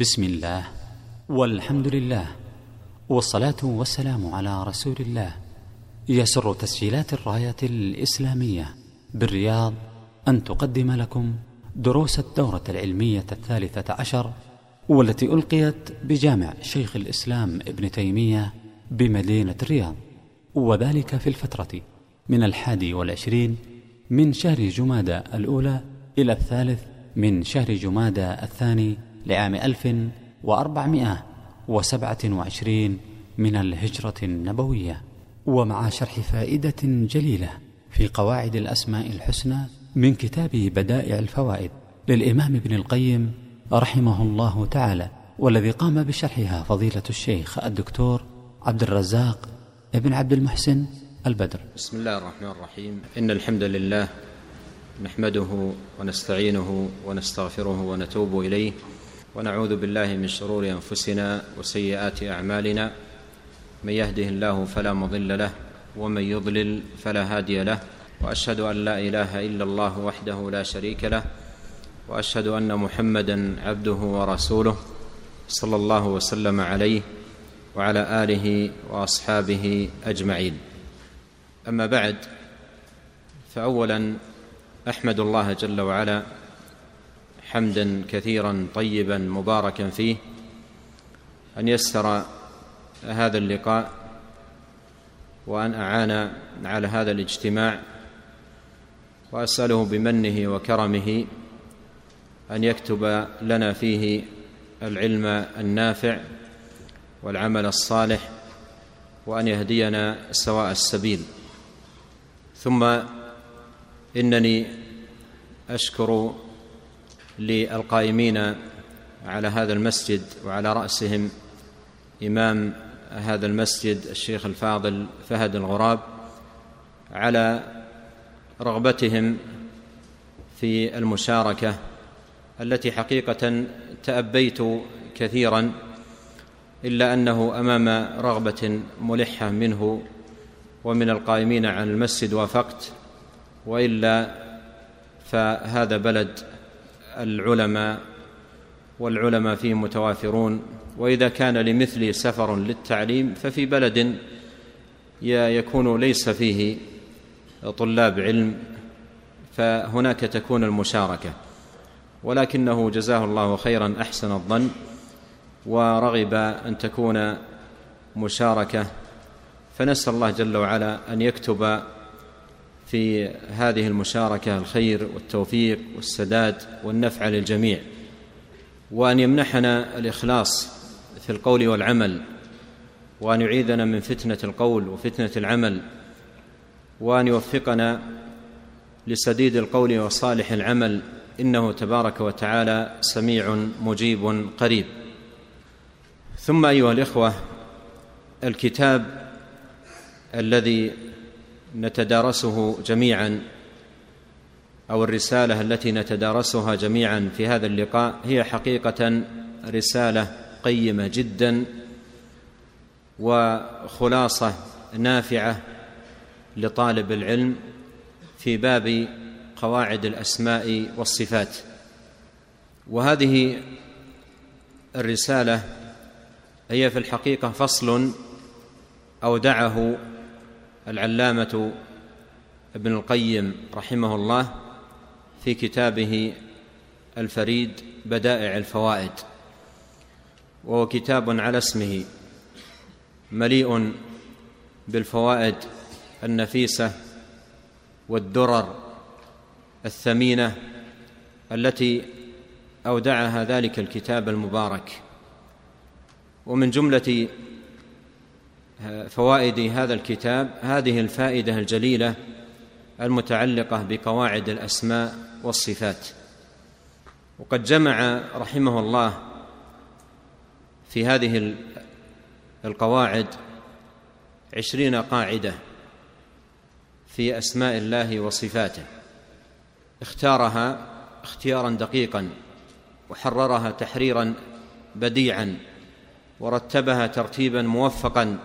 بسم الله والحمد لله والصلاة والسلام على رسول الله. يسر تسجيلات الراية الإسلامية بالرياض أن تقدم لكم دروس الدورة العلمية الثالثة عشر والتي ألقيت بجامع شيخ الإسلام ابن تيمية بمدينة الرياض. وذلك في الفترة من الحادي والعشرين من شهر جمادى الأولى إلى الثالث من شهر جمادى الثاني لعام ألف وأربعمائة وسبعة وعشرين من الهجرة النبوية. ومع شرح فائدة جليلة في قواعد الأسماء الحسنى من كتاب بدائع الفوائد للإمام ابن القيم رحمه الله تعالى والذي قام بشرحها فضيلة الشيخ الدكتور عبد الرزاق ابن عبد المحسن البدر. بسم الله الرحمن الرحيم. إن الحمد لله نحمده ونستعينه ونستغفره ونتوب إليه. ونعوذ بالله من شرور أنفسنا وسيئات أعمالنا. من يهده الله فلا مضل له ومن يضلل فلا هادي له وأشهد أن لا إله إلا الله وحده لا شريك له وأشهد أن محمدا عبده ورسوله صلى الله وسلم عليه وعلى آله وأصحابه أجمعين. أما بعد فاولا أحمد الله جل وعلا حمدا كثيرا طيبا مباركا فيه. أن يسر هذا اللقاء وأن أعان على هذا الاجتماع. وأسأله بمنه وكرمه أن يكتب لنا فيه العلم النافع والعمل الصالح وأن يهدينا سواء السبيل. ثم إنني أشكر للقائمين على هذا المسجد وعلى رأسهم إمام هذا المسجد الشيخ الفاضل فهد الغراب على رغبتهم في المشاركة التي حقيقة تأبيت كثيرا إلا أنه أمام رغبة ملحة منه ومن القائمين على المسجد وافقت وإلا فهذا بلد العلماء والعلماء فيه متوافرون وإذا كان لمثلي سفر للتعليم ففي بلد يكون ليس فيه طلاب علم فهناك تكون المشاركة. ولكنه جزاه الله خيرا أحسن الظن ورغب أن تكون مشاركة. فنسأل الله جل وعلا أن يكتب في هذه المشاركة الخير والتوفيق والسداد والنفع للجميع. وأن يمنحنا الإخلاص في القول والعمل وأن يعيذنا من فتنة القول وفتنة العمل وأن يوفقنا لسديد القول وصالح العمل إنه تبارك وتعالى سميع مجيب قريب. ثم أيها الإخوة الكتاب الذي نتدارسه جميعا أو الرسالة التي نتدارسها جميعا في هذا اللقاء هي حقيقة رسالة قيمة جدا وخلاصة نافعة لطالب العلم في باب قواعد الأسماء والصفات. وهذه الرسالة هي في الحقيقة فصل أودعه العلامة ابن القيم رحمه الله في كتابه الفريد بدائع الفوائد وهو كتاب على اسمه مليء بالفوائد النفيسة والدرر الثمينة التي أودعها ذلك الكتاب المبارك. ومن جملة فوائد هذا الكتاب هذه الفائدة الجليلة المتعلقة بقواعد الأسماء والصفات. وقد جمع رحمه الله في هذه القواعد عشرين قاعدة في أسماء الله وصفاته. اختارها اختيارا دقيقا وحررها تحريرا بديعا ورتبها ترتيبا موفقا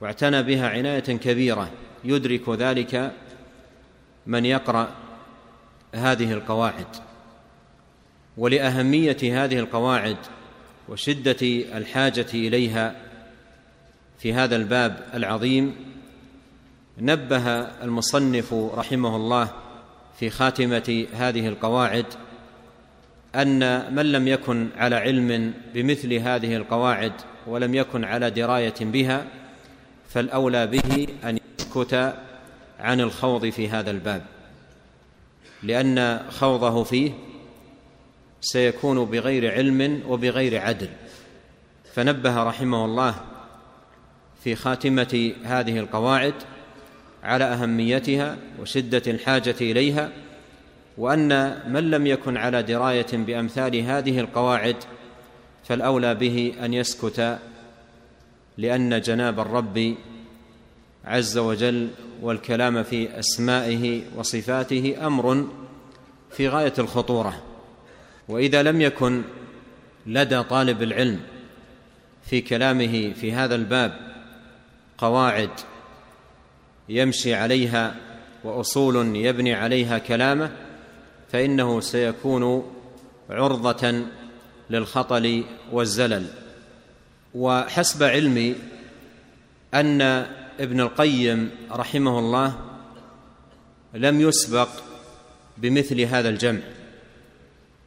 واعتنى بها عناية كبيرة. يدرك ذلك من يقرأ هذه القواعد. ولأهمية هذه القواعد وشدة الحاجة إليها في هذا الباب العظيم نبه المصنف رحمه الله في خاتمة هذه القواعد أن من لم يكن على علم بمثل هذه القواعد ولم يكن على دراية بها فالأولى به أن يسكت عن الخوض في هذا الباب لأن خوضه فيه سيكون بغير علم وبغير عدل. فنبه رحمه الله في خاتمة هذه القواعد على أهميتها وشدة الحاجة إليها وأن من لم يكن على دراية بأمثال هذه القواعد فالأولى به أن يسكت لأن جناب الرب عز وجل والكلام في أسمائه وصفاته أمر في غاية الخطورة. وإذا لم يكن لدى طالب العلم في كلامه في هذا الباب قواعد يمشي عليها وأصول يبني عليها كلامه فإنه سيكون عرضة للخطل والزلل. وحسب علمي أن ابن القيم رحمه الله لم يسبق بمثل هذا الجمع.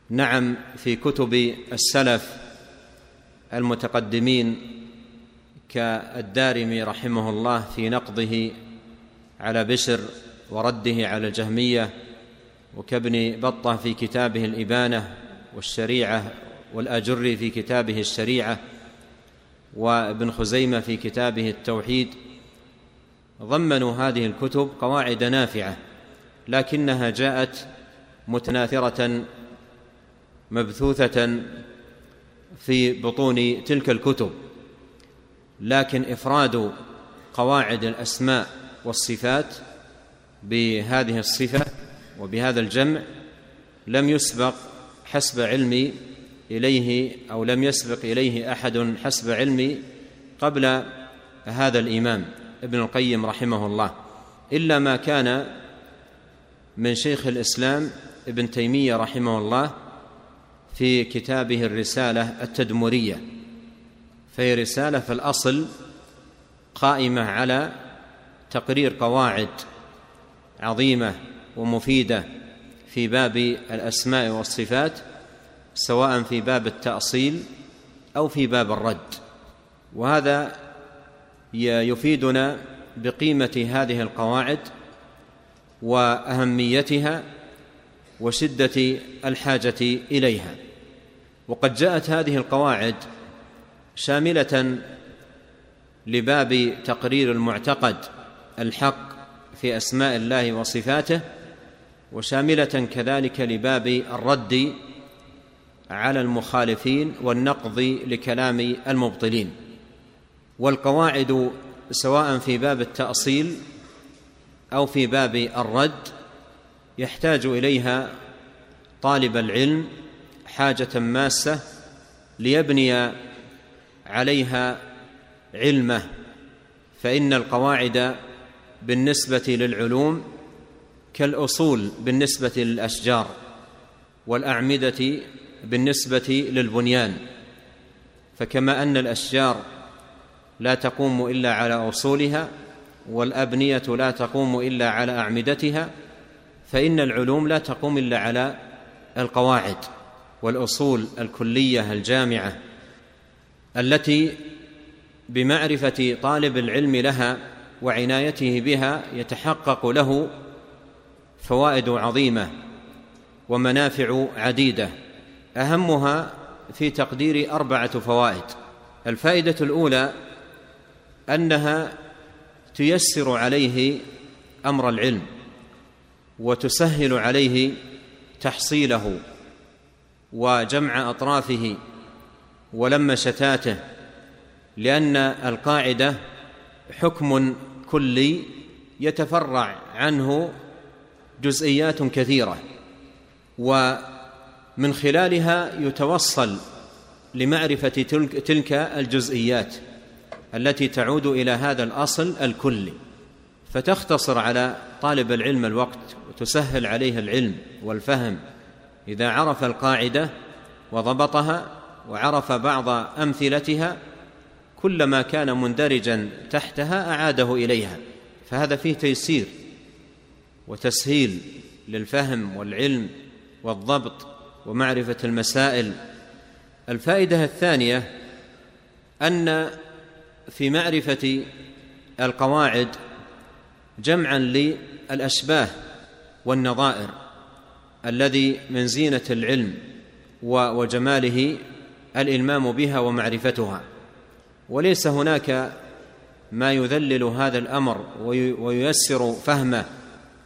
نعم في كتب السلف المتقدمين كالدارمي رحمه الله في نقضه على بشر ورده على الجهمية وكابن بطة في كتابه الإبانة والشريعة والآجري في كتابه الشريعة وابن خزيمة في كتابه التوحيد ضمنوا هذه الكتب قواعد نافعة لكنها جاءت متناثرة مبثوثة في بطون تلك الكتب لكن إفراد قواعد الأسماء والصفات بهذه الصفة وبهذا الجمع لم يسبق حسب علمي إليه أو لم يسبق إليه أحد حسب علمي قبل هذا الإمام ابن القيم رحمه الله إلا ما كان من شيخ الإسلام ابن تيمية رحمه الله في كتابه الرسالة التدمرية فهي رسالة في الأصل قائمة على تقرير قواعد عظيمة ومفيدة في باب الأسماء والصفات سواء في باب التأصيل أو في باب الرد. وهذا يفيدنا بقيمة هذه القواعد وأهميتها وشدة الحاجة إليها. وقد جاءت هذه القواعد شاملة لباب تقرير المعتقد الحق في أسماء الله وصفاته وشاملة كذلك لباب الرد على المخالفين والنقض لكلام المبطلين. والقواعد سواء في باب التأصيل أو في باب الرد يحتاج إليها طالب العلم حاجة ماسة ليبني عليها علمه فإن القواعد بالنسبة للعلوم كالأصول بالنسبة للأشجار والأعمدة بالنسبة للبنيان فكما أن الأشجار لا تقوم إلا على أصولها والأبنية لا تقوم إلا على أعمدتها فإن العلوم لا تقوم إلا على القواعد والأصول الكلية الجامعة التي بمعرفة طالب العلم لها وعنايته بها يتحقق له فوائد عظيمة ومنافع عديدة. أهمها في تقدير أربعة فوائد. الفائدة الأولى أنها تيسر عليه أمر العلم وتسهل عليه تحصيله وجمع أطرافه ولم شتاته لأن القاعدة حكم كلي يتفرع عنه جزئيات كثيرة ومن خلالها يتوصل لمعرفة تلك, تلك الجزئيات التي تعود إلى هذا الأصل الكلي. فتختصر على طالب العلم الوقت وتسهل عليه العلم والفهم إذا عرف القاعدة وضبطها وعرف بعض أمثلتها كلما كان مندرجا تحتها أعاده إليها. فهذا فيه تيسير وتسهيل للفهم والعلم والضبط ومعرفة المسائل. الفائدة الثانية أن في معرفة القواعد جمعا للأشباه والنظائر الذي من زينة العلم وجماله الإلمام بها ومعرفتها. وليس هناك ما يذلل هذا الأمر وييسر فهمه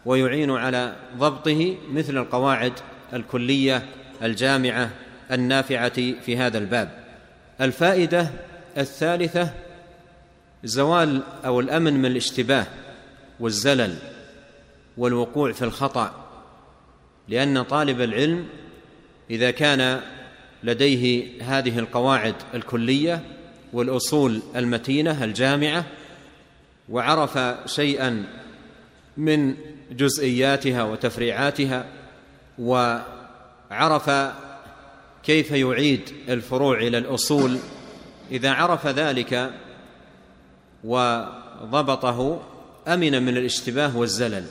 ويعين على ضبطه مثل القواعد الكلية الجامعة النافعة في هذا الباب. الفائدة الثالثة زوال أو الأمن من الاشتباه والزلل والوقوع في الخطأ لأن طالب العلم إذا كان لديه هذه القواعد الكلية والأصول المتينة الجامعة وعرف شيئا من جزئياتها وتفريعاتها وعرف كيف يعيد الفروع إلى الأصول. إذا عرف ذلك وضبطه أمن من الاشتباه والزلل.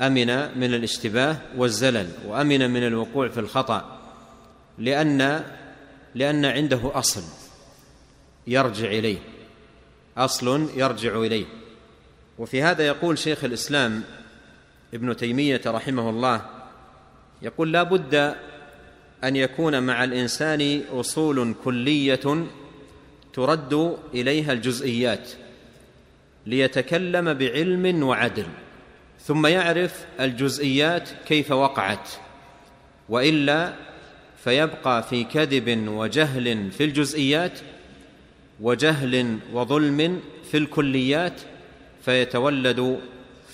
أمن من الاشتباه والزلل وأمن من الوقوع في الخطأ. لأن لأن عنده أصل يرجع إليه. أصل يرجع إليه. وفي هذا يقول شيخ الإسلام ابن تيمية رحمه الله يقول لا بد أن يكون مع الإنسان أصول كلية ترد إليها الجزئيات ليتكلم بعلم وعدل ثم يعرف الجزئيات كيف وقعت وإلا فيبقى في كذب وجهل في الجزئيات وجهل وظلم في الكليات فيتولد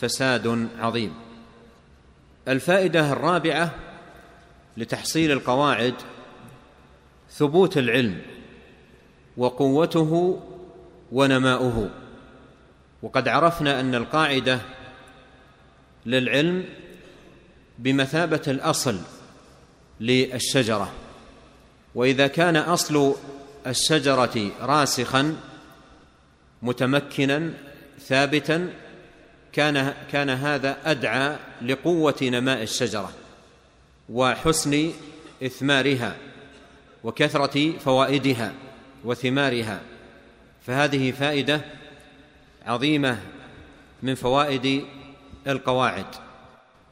فساد عظيم. الفائدة الرابعة لتحصيل القواعد ثبوت العلم وقوته ونماؤه. وقد عرفنا أن القاعدة للعلم بمثابة الأصل للشجرة. وإذا كان أصل الشجرة راسخا متمكنا ثابتا كان كان هذا أدعى لقوة نماء الشجرة وحسن إثمارها وكثرة فوائدها وثمارها فهذه فائدة عظيمة من فوائد القواعد.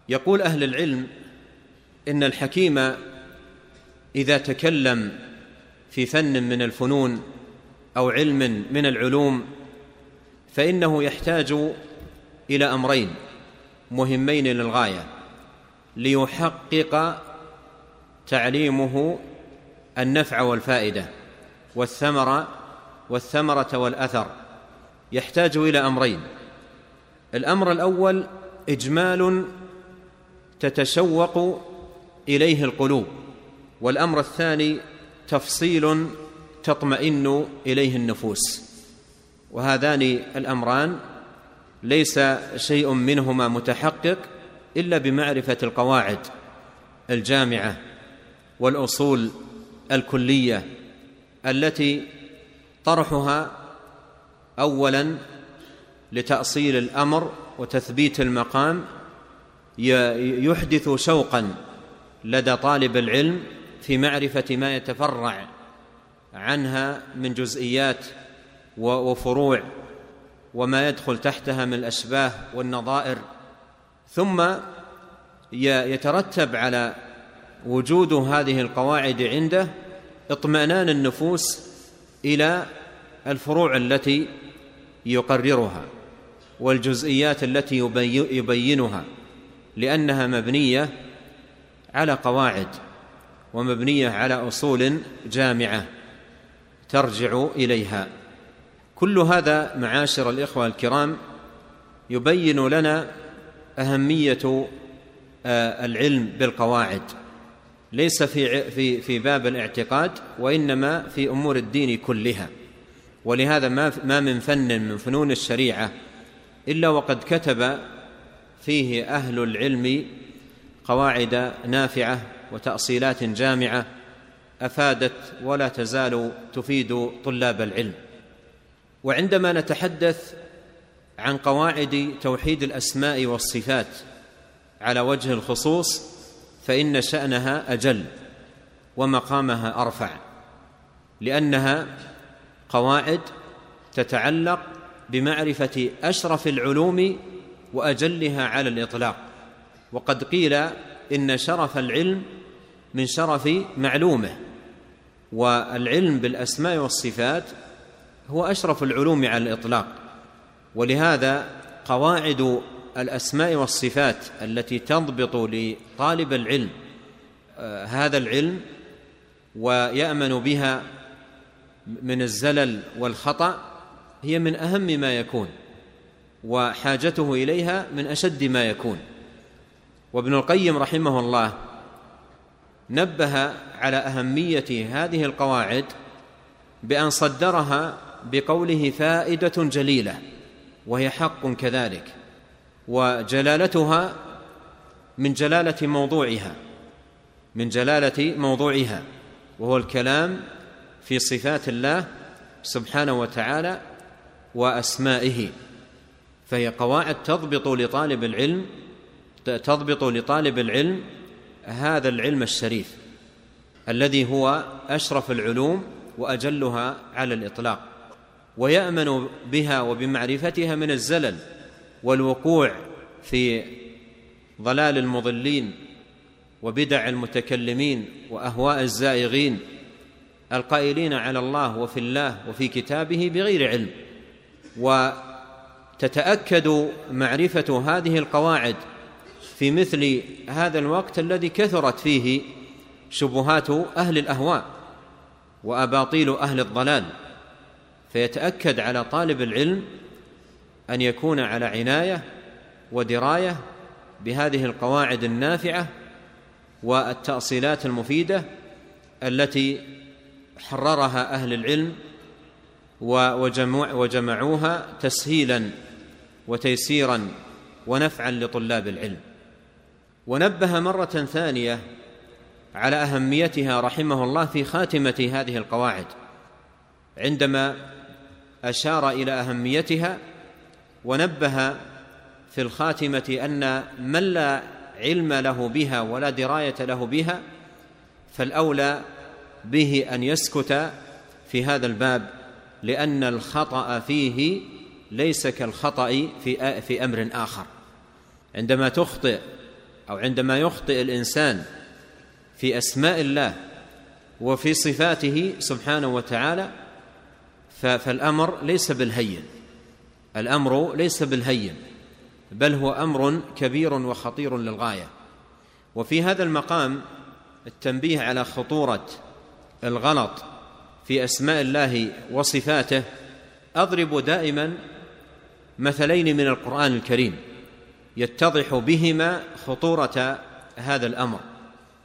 يقول أهل العلم إن الحكيم إذا تكلم في فن من الفنون أو علم من العلوم فإنه يحتاج إلى أمرين مهمين للغاية ليحقق تعليمه النفع والفائدة والثمرة والثمرة والأثر. يحتاج إلى أمرين. الأمر الأول إجمال تتشوق إليه القلوب والأمر الثاني تفصيل تطمئن إليه النفوس. وهذان الأمران ليس شيء منهما متحقق إلا بمعرفة القواعد الجامعة والأصول الكلية التي طرحها اولا لتأصيل الأمر وتثبيت المقام يحدث شوقا لدى طالب العلم في معرفة ما يتفرع عنها من جزئيات وفروع وما يدخل تحتها من الأشباه والنظائر. ثم يترتب على وجود هذه القواعد عنده اطمئنان النفوس إلى الفروع التي يقررها والجزئيات التي يبينها لأنها مبنية على قواعد ومبنية على أصول جامعة ترجع إليها. كل هذا معاشر الإخوة الكرام يبين لنا أهمية آه، العلم بالقواعد. ليس في في في باب الاعتقاد وإنما في أمور الدين كلها. ولهذا ما ما من فن من فنون الشريعة إلا وقد كتب فيه أهل العلم قواعد نافعة وتأصيلات جامعة أفادت ولا تزال تفيد طلاب العلم. وعندما نتحدث عن قواعد توحيد الأسماء والصفات على وجه الخصوص فإن شأنها أجل ومقامها أرفع لأنها قواعد تتعلق بمعرفة أشرف العلوم وأجلها على الإطلاق. وقد قيل إن شرف العلم من شرف معلومه والعلم بالأسماء والصفات هو أشرف العلوم على الإطلاق ولهذا قواعد الأسماء والصفات التي تضبط لطالب العلم آه، هذا العلم ويأمن بها من الزلل والخطأ هي من أهم ما يكون وحاجته إليها من أشد ما يكون. وابن القيم رحمه الله نبه على أهمية هذه القواعد بأن صدرها بقوله فائدة جليلة وهي حق كذلك وجلالتها من جلالة موضوعها من جلالة موضوعها وهو الكلام في صفات الله سبحانه وتعالى وأسمائه. فهي قواعد تضبط لطالب العلم تضبط لطالب العلم هذا العلم الشريف الذي هو أشرف العلوم وأجلها على الإطلاق. ويأمن بها وبمعرفتها من الزلل والوقوع في ضلال المضلين وبدع المتكلمين وأهواء الزائغين القائلين على الله وفي الله وفي كتابه بغير علم. وتتأكد معرفة هذه القواعد في مثل هذا الوقت الذي كثرت فيه شبهات أهل الأهواء وأباطيل أهل الضلال. فيتأكد على طالب العلم أن يكون على عناية ودراية بهذه القواعد النافعة والتأصيلات المفيدة التي حررها أهل العلم وجمعوها تسهيلا وتيسيرا ونفعا لطلاب العلم. ونبه مرة ثانية على أهميتها رحمه الله في خاتمة هذه القواعد. عندما أشار إلى أهميتها ونبه في الخاتمة أن من لا علم له بها ولا دراية له بها فالأولى به أن يسكت في هذا الباب لأن الخطأ فيه ليس كالخطأ في في أمر آخر. عندما تخطئ أو عندما يخطئ الإنسان في أسماء الله وفي صفاته سبحانه وتعالى فالأمر ليس بالهين. الأمر ليس بالهين بل هو أمر كبير وخطير للغاية. وفي هذا المقام التنبيه على خطورة الغلط في أسماء الله وصفاته أضرب دائما مثلين من القرآن الكريم يتضح بهما خطورة هذا الأمر.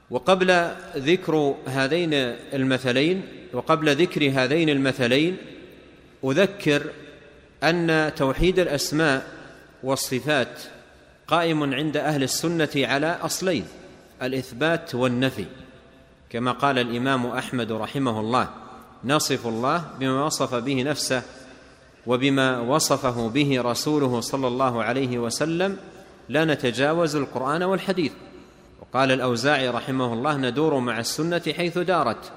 وقبل ذكر هذين المثلين وقبل ذكر هذين المثلين أذكر أن توحيد الأسماء والصفات قائم عند أهل السنة على أصلين الإثبات والنفي. كما قال الإمام أحمد رحمه الله نصف الله بما وصف به نفسه وبما وصفه به رسوله صلى الله عليه وسلم لا نتجاوز القرآن والحديث. وقال الأوزاعي رحمه الله ندور مع السنة حيث دارت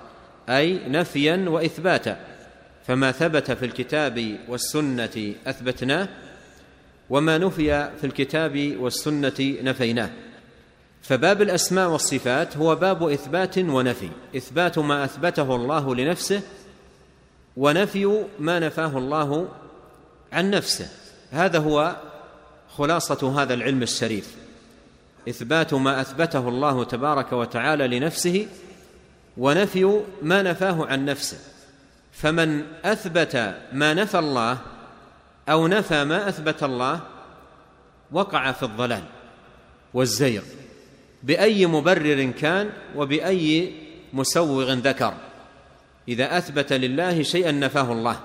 أي نفيا وإثباتا. فما ثبت في الكتاب والسنة أثبتناه وما نفي في الكتاب والسنة نفيناه. فباب الأسماء والصفات هو باب إثبات ونفي إثبات ما أثبته الله لنفسه ونفي ما نفاه الله عن نفسه. هذا هو خلاصة هذا العلم الشريف. إثبات ما أثبته الله تبارك وتعالى لنفسه ونفي ما نفاه عن نفسه. فمن أثبت ما نفى الله أو نفى ما أثبت الله وقع في الضلال والزيغ بأي مبرر كان وبأي مسوغ ذكر. إذا أثبت لله شيئا نفاه الله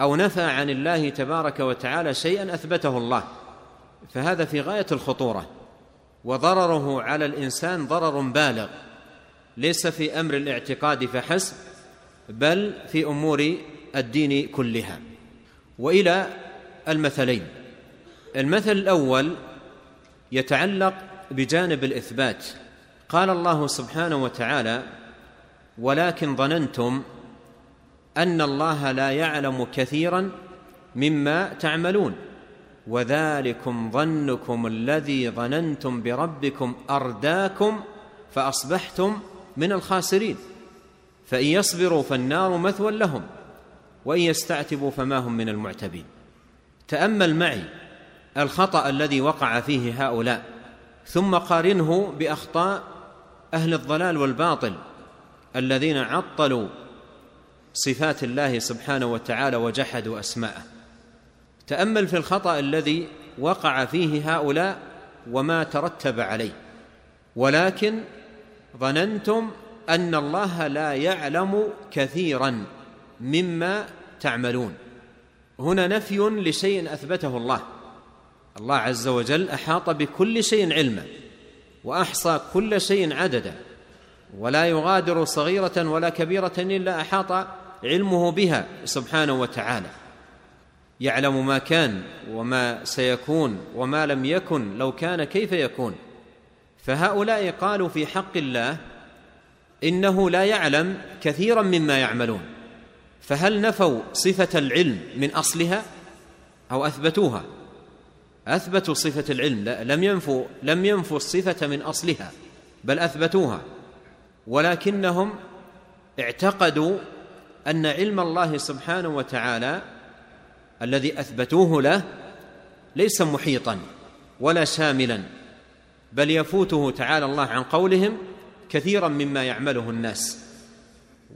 أو نفى عن الله تبارك وتعالى شيئا أثبته الله. فهذا في غاية الخطورة. وضرره على الإنسان ضرر بالغ. ليس في أمر الاعتقاد فحسب. بل في أمور الدين كلها. وإلى المثلين. المثل الأول يتعلق بجانب الإثبات. قال الله سبحانه وتعالى ولكن ظننتم أن الله لا يعلم كثيرا مما تعملون وذلكم ظنكم الذي ظننتم بربكم أرداكم فأصبحتم من الخاسرين. فإن يصبروا فالنار مثوى لهم وإن يستعتبوا فما هم من المعتبين. تأمل معي الخطأ الذي وقع فيه هؤلاء ثم قارنه بأخطاء أهل الضلال والباطل الذين عطلوا صفات الله سبحانه وتعالى وجحدوا أسماءه. تأمل في الخطأ الذي وقع فيه هؤلاء وما ترتب عليه ولكن ظننتم أن الله لا يعلم كثيرا مما تعملون. هنا نفي لشيء أثبته الله. الله عز وجل أحاط بكل شيء علما وأحصى كل شيء عددا ولا يغادر صغيرة ولا كبيرة إلا أحاط علمه بها سبحانه وتعالى. يعلم ما كان وما سيكون وما لم يكن لو كان كيف يكون. فهؤلاء قالوا في حق الله إنه لا يعلم كثيرا مما يعملون فهل نفوا صفة العلم من أصلها أو أثبتوها؟ أثبتوا صفة العلم لم ينفوا لم ينفوا الصفة من أصلها بل أثبتوها ولكنهم اعتقدوا أن علم الله سبحانه وتعالى الذي أثبتوه له ليس محيطا ولا شاملا بل يفوته تعالى الله عن قولهم كثيرا مما يعمله الناس.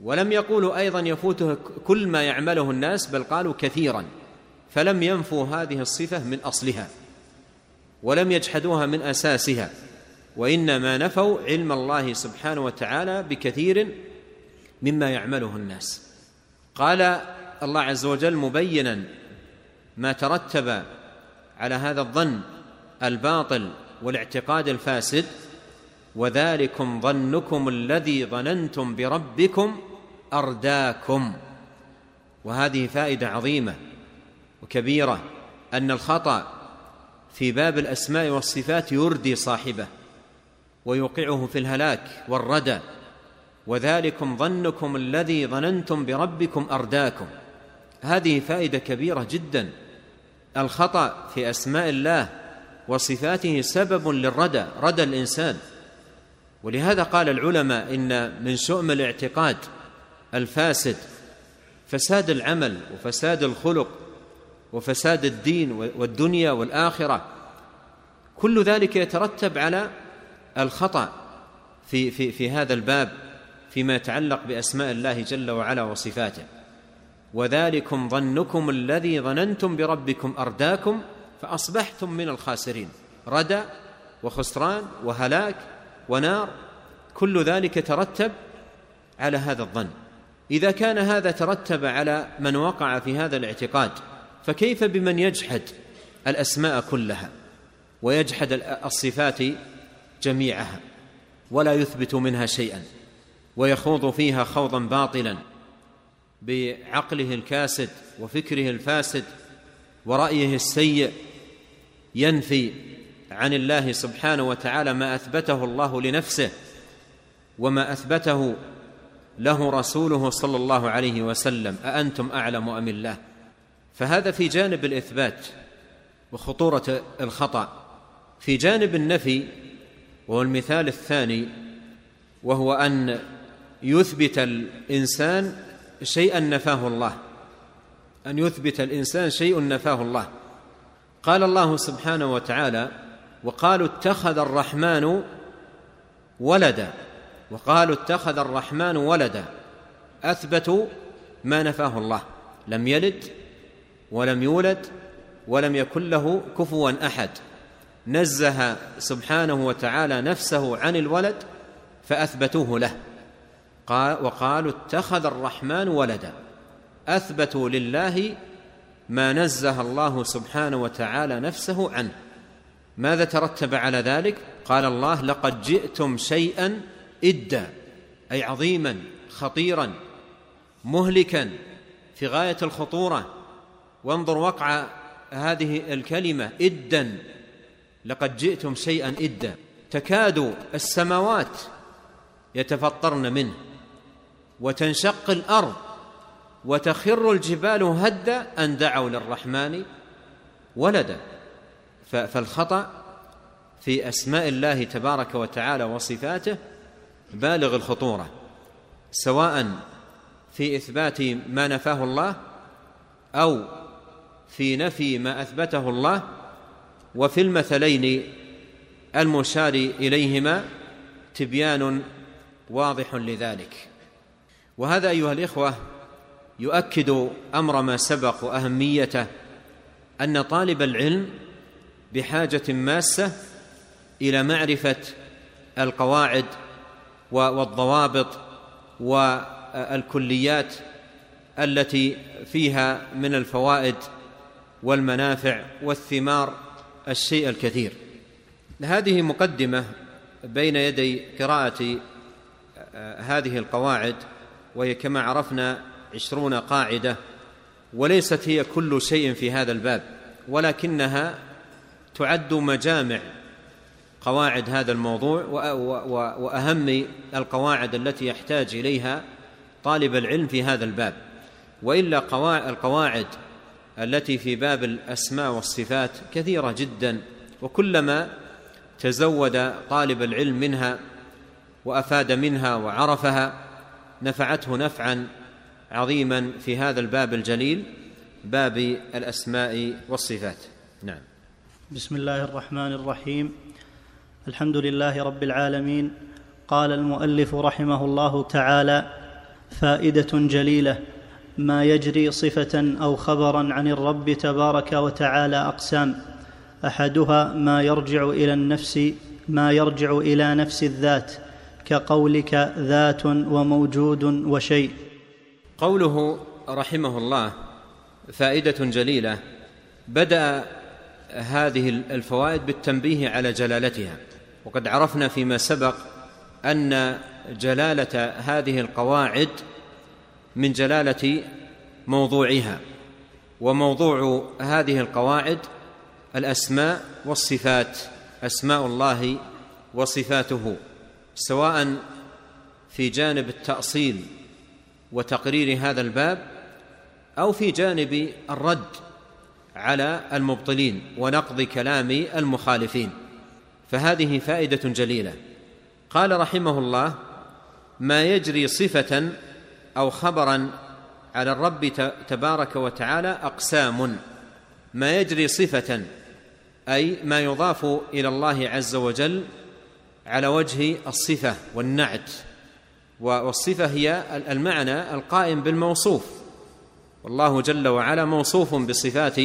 ولم يقولوا أيضا يفوته كل ما يعمله الناس بل قالوا كثيرا. فلم ينفوا هذه الصفة من أصلها ولم يجحدوها من أساسها. وإنما نفوا علم الله سبحانه وتعالى بكثير مما يعمله الناس. قال الله عز وجل مبينا ما ترتب على هذا الظن الباطل والاعتقاد الفاسد وذلكم ظنكم الذي ظننتم بربكم أرداكم. وهذه فائدة عظيمة وكبيرة أن الخطأ في باب الأسماء والصفات يردي صاحبه ويوقعه في الهلاك والردى. وذلكم ظنكم الذي ظننتم بربكم أرداكم. هذه فائدة كبيرة جدا. الخطأ في أسماء الله وصفاته سبب للردى ردى الإنسان. ولهذا قال العلماء إن من شؤم الاعتقاد الفاسد فساد العمل وفساد الخلق وفساد الدين والدنيا والآخرة كل ذلك يترتب على الخطأ في في في هذا الباب فيما يتعلق بأسماء الله جل وعلا وصفاته. وذلكم ظنكم الذي ظننتم بربكم أرداكم فأصبحتم من الخاسرين ردى وخسران وهلاك ونار كل ذلك ترتب على هذا الظن. إذا كان هذا ترتب على من وقع في هذا الاعتقاد فكيف بمن يجحد الأسماء كلها ويجحد الصفات جميعها ولا يثبت منها شيئا ويخوض فيها خوضا باطلا بعقله الكاسد وفكره الفاسد ورأيه السيء ينفي عن الله سبحانه وتعالى ما أثبته الله لنفسه وما أثبته له رسوله صلى الله عليه وسلم أأنتم أعلم أم الله؟ فهذا في جانب الإثبات وخطورة الخطأ. في جانب النفي وهو المثال الثاني وهو أن يثبت الإنسان شيئا نفاه الله. أن يثبت الإنسان شيء نفاه الله. قال الله سبحانه وتعالى وقالوا اتخذ الرحمن ولدا. وقالوا اتخذ الرحمن ولدا. اثبتوا ما نفاه الله. لم يلد ولم يولد ولم يكن له كفوا أحد. نزه سبحانه وتعالى نفسه عن الولد فأثبتوه له. قال وقالوا اتخذ الرحمن ولدا. أثبتوا لله ما نزه الله سبحانه وتعالى نفسه عنه. ماذا ترتب على ذلك؟ قال الله لقد جئتم شيئا إدا أي عظيما خطيرا مهلكا في غاية الخطورة. وانظر وقع هذه الكلمة ادا. لقد جئتم شيئا ادا. تكاد السماوات يتفطرن منه وتنشق الأرض وتخر الجبال هدا أن دعوا للرحمن ولدا. فالخطأ في أسماء الله تبارك وتعالى وصفاته بالغ الخطورة سواء في إثبات ما نفاه الله أو في نفي ما أثبته الله وفي المثلين المشار إليهما تبيان واضح لذلك. وهذا أيها الإخوة يؤكد أمر ما سبق وأهميته أن طالب العلم بحاجة ماسة إلى معرفة القواعد والضوابط والكليات التي فيها من الفوائد والمنافع والثمار الشيء الكثير. هذه مقدمة بين يدي قراءة آه، هذه القواعد وهي كما عرفنا عشرون قاعدة وليست هي كل شيء في هذا الباب ولكنها تعد مجامع قواعد هذا الموضوع وأهم القواعد التي يحتاج إليها طالب العلم في هذا الباب. وإلا القواعد التي في باب الأسماء والصفات كثيرة جدا وكلما تزود طالب العلم منها وأفاد منها وعرفها نفعته نفعا عظيما في هذا الباب الجليل باب الأسماء والصفات. نعم. بسم الله الرحمن الرحيم. الحمد لله رب العالمين. قال المؤلف رحمه الله تعالى فائدة جليلة ما يجري صفة أو خبرا عن الرب تبارك وتعالى أقسام. أحدها ما يرجع إلى النفس ما يرجع إلى نفس الذات كقولك ذات وموجود وشيء. قوله رحمه الله فائدة جليلة بدأ هذه الفوائد بالتنبيه على جلالتها. وقد عرفنا فيما سبق أن جلالة هذه القواعد من جلالة موضوعها وموضوع هذه القواعد الأسماء والصفات أسماء الله وصفاته سواء في جانب التأصيل وتقرير هذا الباب أو في جانب الرد على المبطلين ونقض كلام المخالفين. فهذه فائدة جليلة. قال رحمه الله ما يجري صفة أو خبرا على الرب تبارك وتعالى أقسام. ما يجري صفة أي ما يضاف إلى الله عز وجل على وجه الصفة والنعت. والصفة هي المعنى القائم بالموصوف. والله جل وعلا موصوف بصفات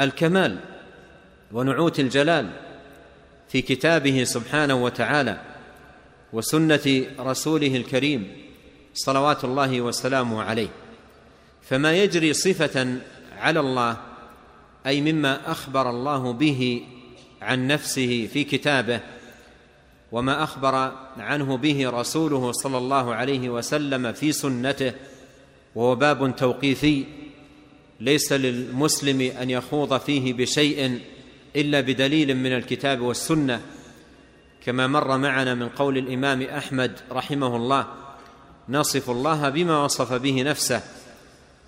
الكمال ونعوت الجلال في كتابه سبحانه وتعالى وسنة رسوله الكريم صلوات الله وسلامه عليه. فما يجري صفة على الله أي مما أخبر الله به عن نفسه في كتابه وما أخبر عنه به رسوله صلى الله عليه وسلم في سنته وهو باب توقيفي ليس للمسلم أن يخوض فيه بشيء إلا بدليل من الكتاب والسنة كما مر معنا من قول الإمام أحمد رحمه الله نصف الله بما وصف به نفسه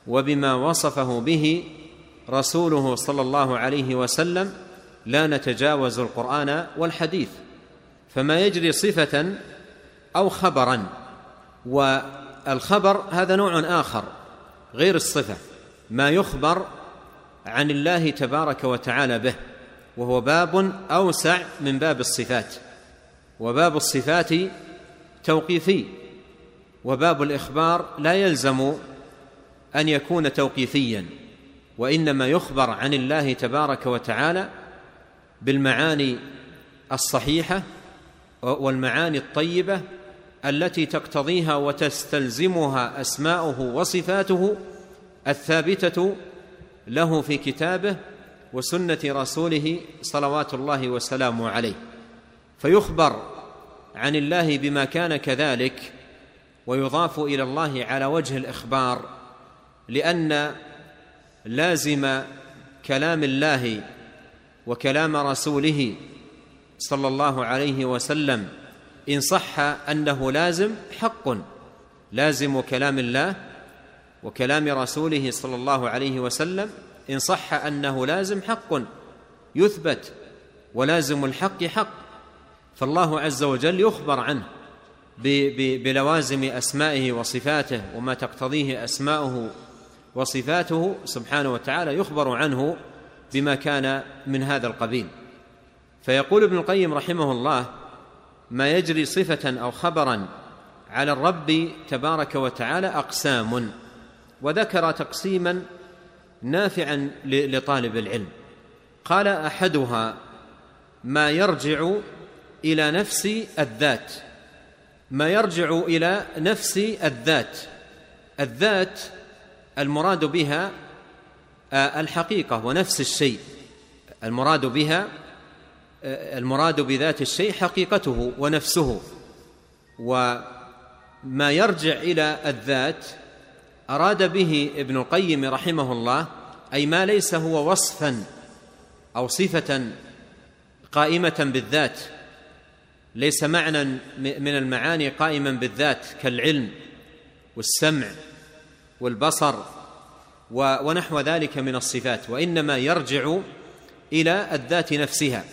وبما وصفه به رسوله صلى الله عليه وسلم لا نتجاوز القرآن والحديث فما يجري صفة أو خبرا والخبر هذا نوع آخر غير الصفة ما يخبر عن الله تبارك وتعالى به وهو باب أوسع من باب الصفات وباب الصفات توقيفي وباب الإخبار لا يلزم أن يكون توقيفيا وإنما يخبر عن الله تبارك وتعالى بالمعاني الصحيحة والمعاني الطيبة التي تقتضيها وتستلزمها أسماؤه وصفاته الثابتة له في كتابه وسنة رسوله صلوات الله وسلامه عليه. فيخبر عن الله بما كان كذلك ويضاف إلى الله على وجه الإخبار لأن لازم كلام الله وكلام رسوله صلى الله عليه وسلم إن صح أنه لازم حق لازم كلام الله وكلام رسوله صلى الله عليه وسلم. إن صح أنه لازم حق يثبت ولازم الحق حق. فالله عز وجل يخبر عنه بلوازم أسمائه وصفاته وما تقتضيه أسماؤه وصفاته سبحانه وتعالى يخبر عنه بما كان من هذا القبيل. فيقول ابن القيم رحمه الله ما يجري صفة أو خبرا على الرب تبارك وتعالى أقسام وذكر تقسيما نافعا لطالب العلم. قال أحدها ما يرجع إلى نفس الذات. ما يرجع إلى نفس الذات. الذات المراد بها آه، الحقيقة ونفس الشيء. المراد بها المراد بذات الشيء حقيقته ونفسه وما يرجع إلى الذات أراد به ابن القيم رحمه الله أي ما ليس هو وصفا أو صفة قائمة بالذات ليس معنى من المعاني قائما بالذات كالعلم والسمع والبصر ونحو ذلك من الصفات وإنما يرجع إلى الذات نفسها.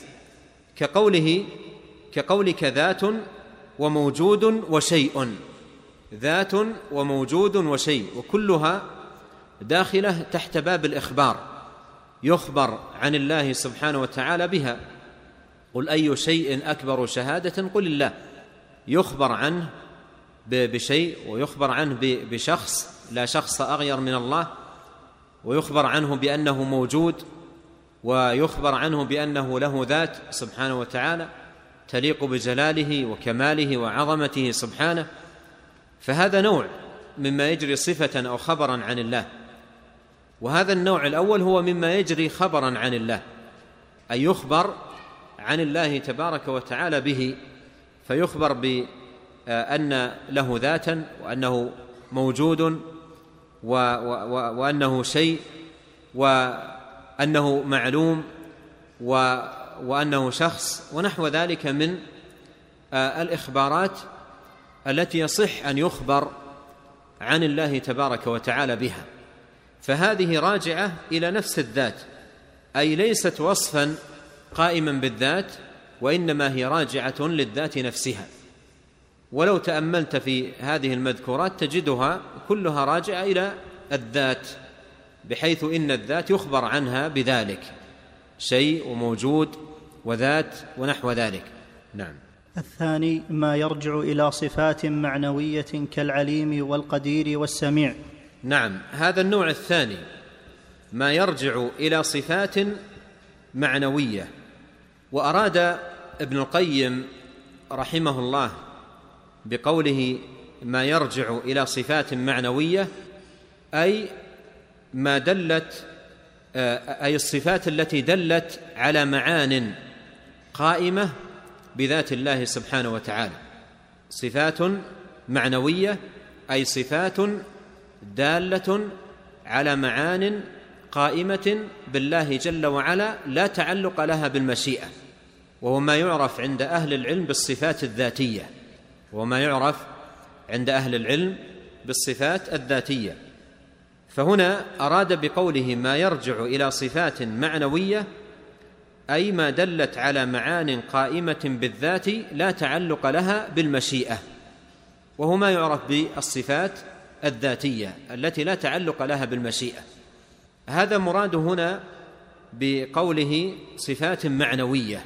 كقوله كقولك ذات وموجود وشيء ذات وموجود وشيء وكلها داخلة تحت باب الإخبار يخبر عن الله سبحانه وتعالى بها. قل أي شيء أكبر شهادة؟ قل الله. يخبر عنه بشيء ويخبر عنه بشخص لا شخص أغير من الله ويخبر عنه بأنه موجود ويخبر عنه بأنه له ذات سبحانه وتعالى تليق بجلاله وكماله وعظمته سبحانه فهذا نوع مما يجري صفة أو خبرا عن الله. وهذا النوع الأول هو مما يجري خبرا عن الله أي يخبر عن الله تبارك وتعالى به فيخبر بأن له ذاتا وأنه موجود وأنه شيء وانه معلوم وأنه شخص ونحو ذلك من الإخبارات التي يصح أن يخبر عن الله تبارك وتعالى بها. فهذه راجعة إلى نفس الذات أي ليست وصفا قائما بالذات وإنما هي راجعة للذات نفسها. ولو تأملت في هذه المذكورات تجدها كلها راجعة إلى الذات. بحيث إن الذات يخبر عنها بذلك. شيء وموجود وذات ونحو ذلك. نعم. الثاني ما يرجع إلى صفات معنوية كالعليم والقدير والسميع. نعم. هذا النوع الثاني. ما يرجع إلى صفات معنوية. وأراد ابن القيم رحمه الله بقوله ما يرجع إلى صفات معنوية أي ما دلت أي الصفات التي دلت على معان قائمة بذات الله سبحانه وتعالى. صفات معنوية أي صفات دالة على معان قائمة بالله جل وعلا لا تعلق لها بالمشيئة. وهو ما يعرف عند أهل العلم بالصفات الذاتية. وما يعرف عند أهل العلم بالصفات الذاتية. فهنا أراد بقوله ما يرجع إلى صفات معنوية أي ما دلت على معان قائمة بالذات لا تعلق لها بالمشيئة وهو ما يعرف بالصفات الذاتية التي لا تعلق لها بالمشيئة. هذا مراد هنا بقوله صفات معنوية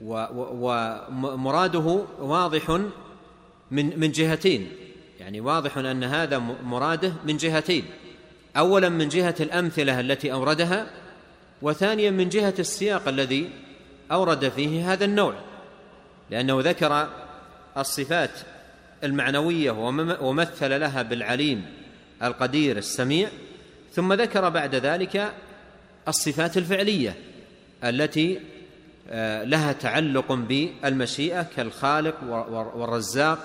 ومراده واضح من من جهتين يعني واضح أن هذا مراده من جهتين. اولا من جهة الأمثلة التي أوردها وثانيا من جهة السياق الذي أورد فيه هذا النوع لأنه ذكر الصفات المعنوية ومثل لها بالعليم القدير السميع ثم ذكر بعد ذلك الصفات الفعلية التي آه، لها تعلق بالمشيئة كالخالق والرزاق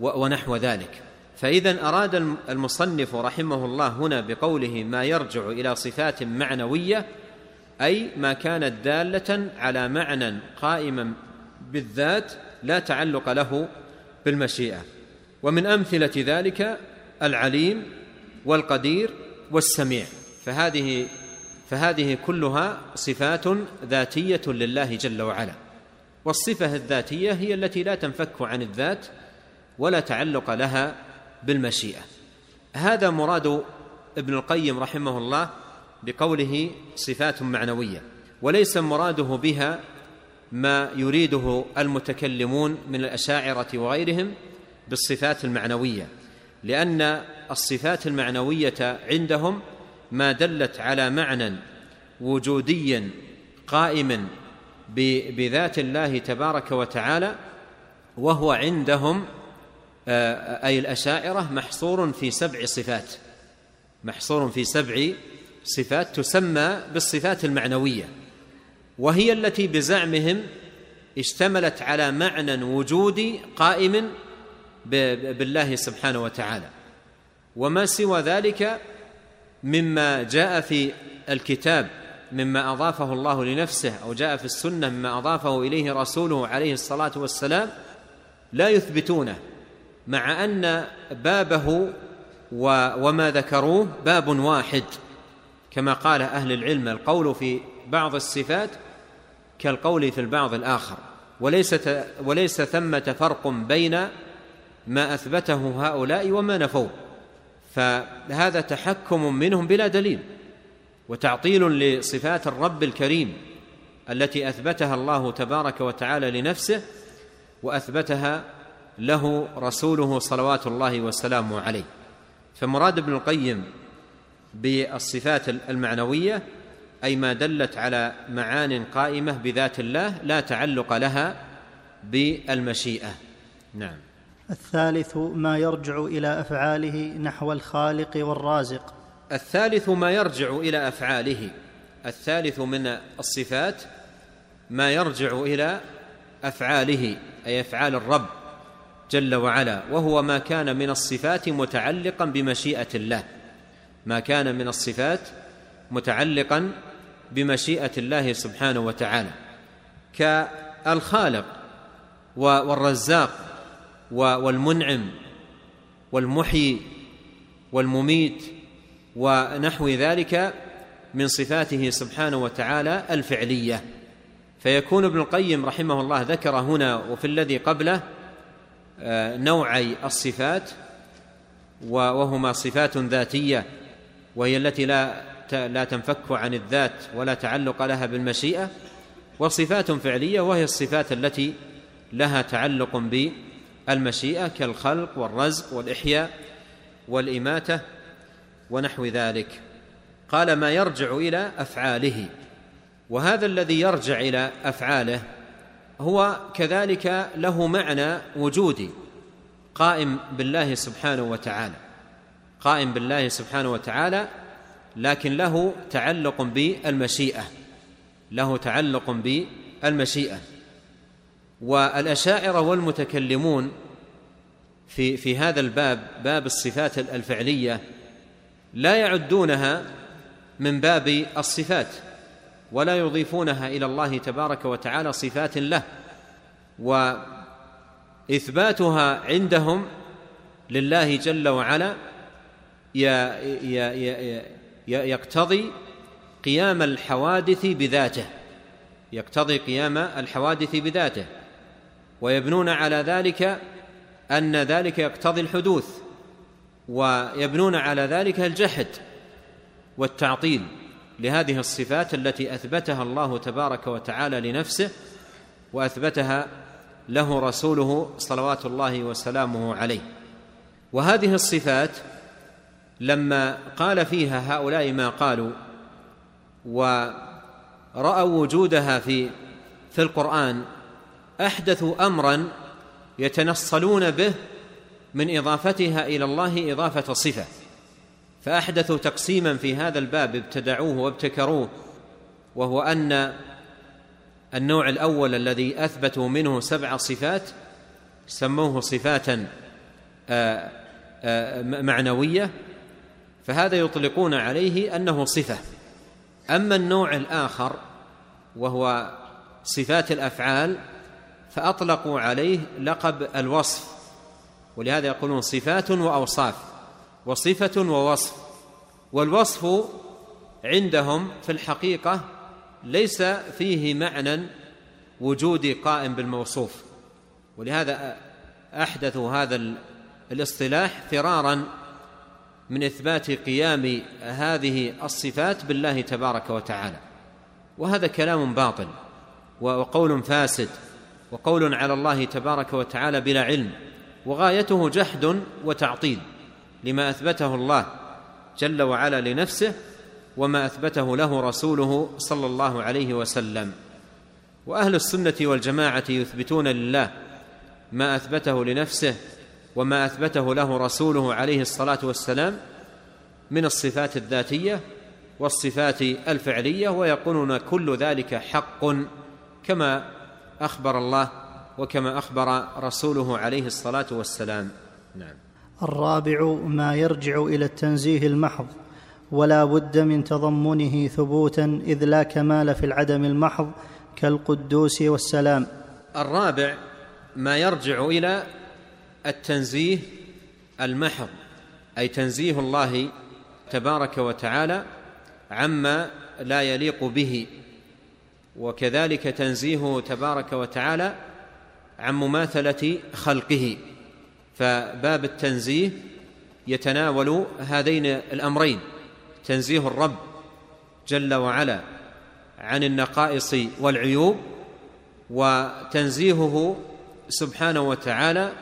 ونحو ذلك. فإذا أراد المصنف رحمه الله هنا بقوله ما يرجع إلى صفات معنوية أي ما كانت دالة على معنى قائما بالذات لا تعلق له بالمشيئة. ومن أمثلة ذلك العليم والقدير والسميع. فهذه فهذه كلها صفات ذاتية لله جل وعلا. والصفة الذاتية هي التي لا تنفك عن الذات ولا تعلق لها بالمشيئة. هذا مراد ابن القيم رحمه الله بقوله صفات معنوية وليس مراده بها ما يريده المتكلمون من الأشاعرة وغيرهم بالصفات المعنوية لأن الصفات المعنوية عندهم ما دلت على معنى وجودي قائم بذات الله تبارك وتعالى وهو عندهم آه، أي الأشاعرة محصور في سبع صفات. محصور في سبع صفات تسمى بالصفات المعنوية وهي التي بزعمهم اشتملت على معنى وجودي قائم بالله سبحانه وتعالى. وما سوى ذلك مما جاء في الكتاب مما أضافه الله لنفسه أو جاء في السنة مما أضافه إليه رسوله عليه الصلاة والسلام لا يثبتونه. مع أن بابه وما ذكروه باب واحد كما قال أهل العلم القول في بعض الصفات كالقول في البعض الآخر. وليس وليس ثمة فرق بين ما أثبته هؤلاء وما نفوه. فهذا تحكم منهم بلا دليل وتعطيل لصفات الرب الكريم التي أثبتها الله تبارك وتعالى لنفسه وأثبتها له رسوله صلوات الله وسلامه عليه. فمراد ابن القيم بالصفات المعنوية أي ما دلت على معان قائمة بذات الله لا تعلق لها بالمشيئة. نعم. الثالث ما يرجع إلى أفعاله نحو الخالق والرازق. الثالث ما يرجع إلى أفعاله. الثالث من الصفات ما يرجع إلى أفعاله أي أفعال الرب. جل وعلا وهو ما كان من الصفات متعلقا بمشيئة الله. ما كان من الصفات متعلقا بمشيئة الله سبحانه وتعالى. كالخالق والرزاق والمنعم والمحيي والمميت ونحو ذلك من صفاته سبحانه وتعالى الفعلية. فيكون ابن القيم رحمه الله ذكر هنا وفي الذي قبله نوعي الصفات وهما صفات ذاتية وهي التي لا لا تنفك عن الذات ولا تعلق لها بالمشيئة وصفات فعلية وهي الصفات التي لها تعلق بالمشيئة كالخلق والرزق والإحياء والإماتة ونحو ذلك. قال ما يرجع إلى أفعاله. وهذا الذي يرجع إلى أفعاله هو كذلك له معنى وجودي قائم بالله سبحانه وتعالى. قائم بالله سبحانه وتعالى لكن له تعلق بالمشيئة. له تعلق بالمشيئة. والأشاعرة والمتكلمون في في هذا الباب باب الصفات الفعلية لا يعدونها من باب الصفات. ولا يضيفونها إلى الله تبارك وتعالى صفات له وإثباتها عندهم لله جل وعلا يقتضي قيام الحوادث بذاته يقتضي قيام الحوادث بذاته ويبنون على ذلك أن ذلك يقتضي الحدوث ويبنون على ذلك الجحد والتعطيل. لهذه الصفات التي أثبتها الله تبارك وتعالى لنفسه وأثبتها له رسوله صلوات الله وسلامه عليه. وهذه الصفات لما قال فيها هؤلاء ما قالوا ورأوا وجودها في في القرآن أحدثوا أمرا يتنصلون به من إضافتها إلى الله إضافة صفة. فأحدثوا تقسيما في هذا الباب ابتدعوه وابتكروه وهو أن النوع الأول الذي أثبتوا منه سبع صفات سموه صفاتا آه، آه، معنوية فهذا يطلقون عليه أنه صفة. أما النوع الآخر وهو صفات الأفعال فأطلقوا عليه لقب الوصف ولهذا يقولون صفات وأوصاف. وصفة ووصف. والوصف عندهم في الحقيقة ليس فيه معنى وجود قائم بالموصوف. ولهذا احدثوا هذا الاصطلاح فرارا من إثبات قيام هذه الصفات بالله تبارك وتعالى. وهذا كلام باطل وقول فاسد وقول على الله تبارك وتعالى بلا علم وغايته جحد وتعطيل. لما أثبته الله جل وعلا لنفسه وما أثبته له رسوله صلى الله عليه وسلم. وأهل السنة والجماعة يثبتون لله ما أثبته لنفسه وما أثبته له رسوله عليه الصلاة والسلام من الصفات الذاتية والصفات الفعلية ويقولون كل ذلك حق كما أخبر الله وكما أخبر رسوله عليه الصلاة والسلام. نعم. الرابع ما يرجع إلى التنزيه المحض ولا بد من تضمنه ثبوتا إذ لا كمال في العدم المحض كالقدوس والسلام. الرابع ما يرجع إلى التنزيه المحض أي تنزيه الله تبارك وتعالى عما لا يليق به وكذلك تنزيهه تبارك وتعالى عن مماثلة خلقه. فباب التنزيه يتناول هذين الأمرين. تنزيه الرب جل وعلا عن النقائص والعيوب وتنزيهه سبحانه وتعالى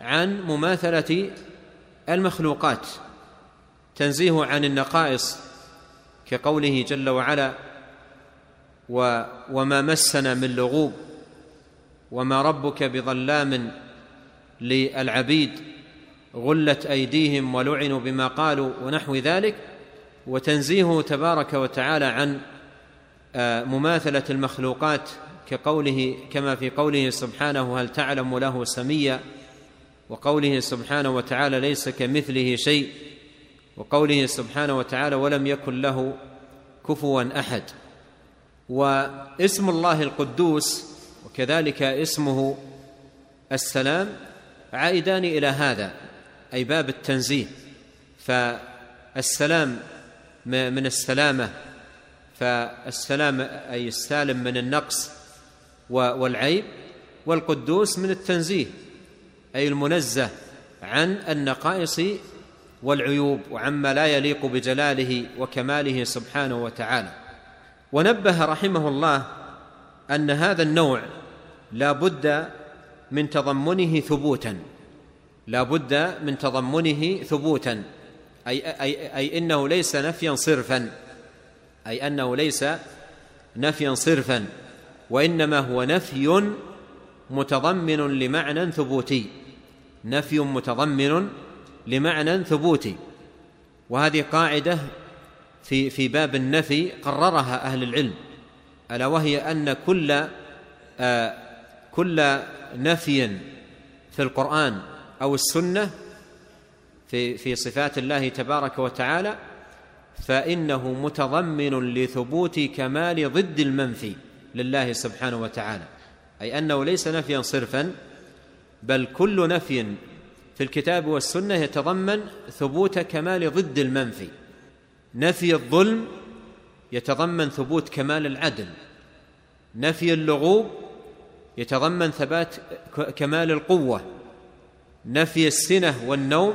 عن مماثلة المخلوقات. تنزيه عن النقائص كقوله جل وعلا و وما مسنا من لغوب وما ربك بظلام للعبيد غلت أيديهم ولعنوا بما قالوا ونحو ذلك وتنزيهه تبارك وتعالى عن آه، مماثلة المخلوقات كقوله كما في قوله سبحانه هل تعلم له سميا وقوله سبحانه وتعالى ليس كمثله شيء وقوله سبحانه وتعالى ولم يكن له كفوا أحد. واسم الله القدوس وكذلك اسمه السلام عائدان إلى هذا أي باب التنزيه. فالسلام من السلامة فالسلام أي السالم من النقص والعيب والقدوس من التنزيه أي المنزه عن النقائص والعيوب وعما لا يليق بجلاله وكماله سبحانه وتعالى. ونبه رحمه الله أن هذا النوع لا بد من تضمنه ثبوتا. لا بد من تضمنه ثبوتا. أي, أي, أي إنه ليس نفيا صرفا. أي أنه ليس نفيا صرفا. وإنما هو نفي متضمن لمعنى ثبوتي. نفي متضمن لمعنى ثبوتي. وهذه قاعدة في في باب النفي قررها أهل العلم. ألا وهي أن كل آه كل نفي في القرآن أو السنة في في صفات الله تبارك وتعالى فإنه متضمن لثبوت كمال ضد المنفي لله سبحانه وتعالى. أي أنه ليس نفيا صرفا بل كل نفي في الكتاب والسنة يتضمن ثبوت كمال ضد المنفي. نفي الظلم يتضمن ثبوت كمال العدل. نفي اللغوب يتضمن ثبات كمال القوة. نفي السنة والنوم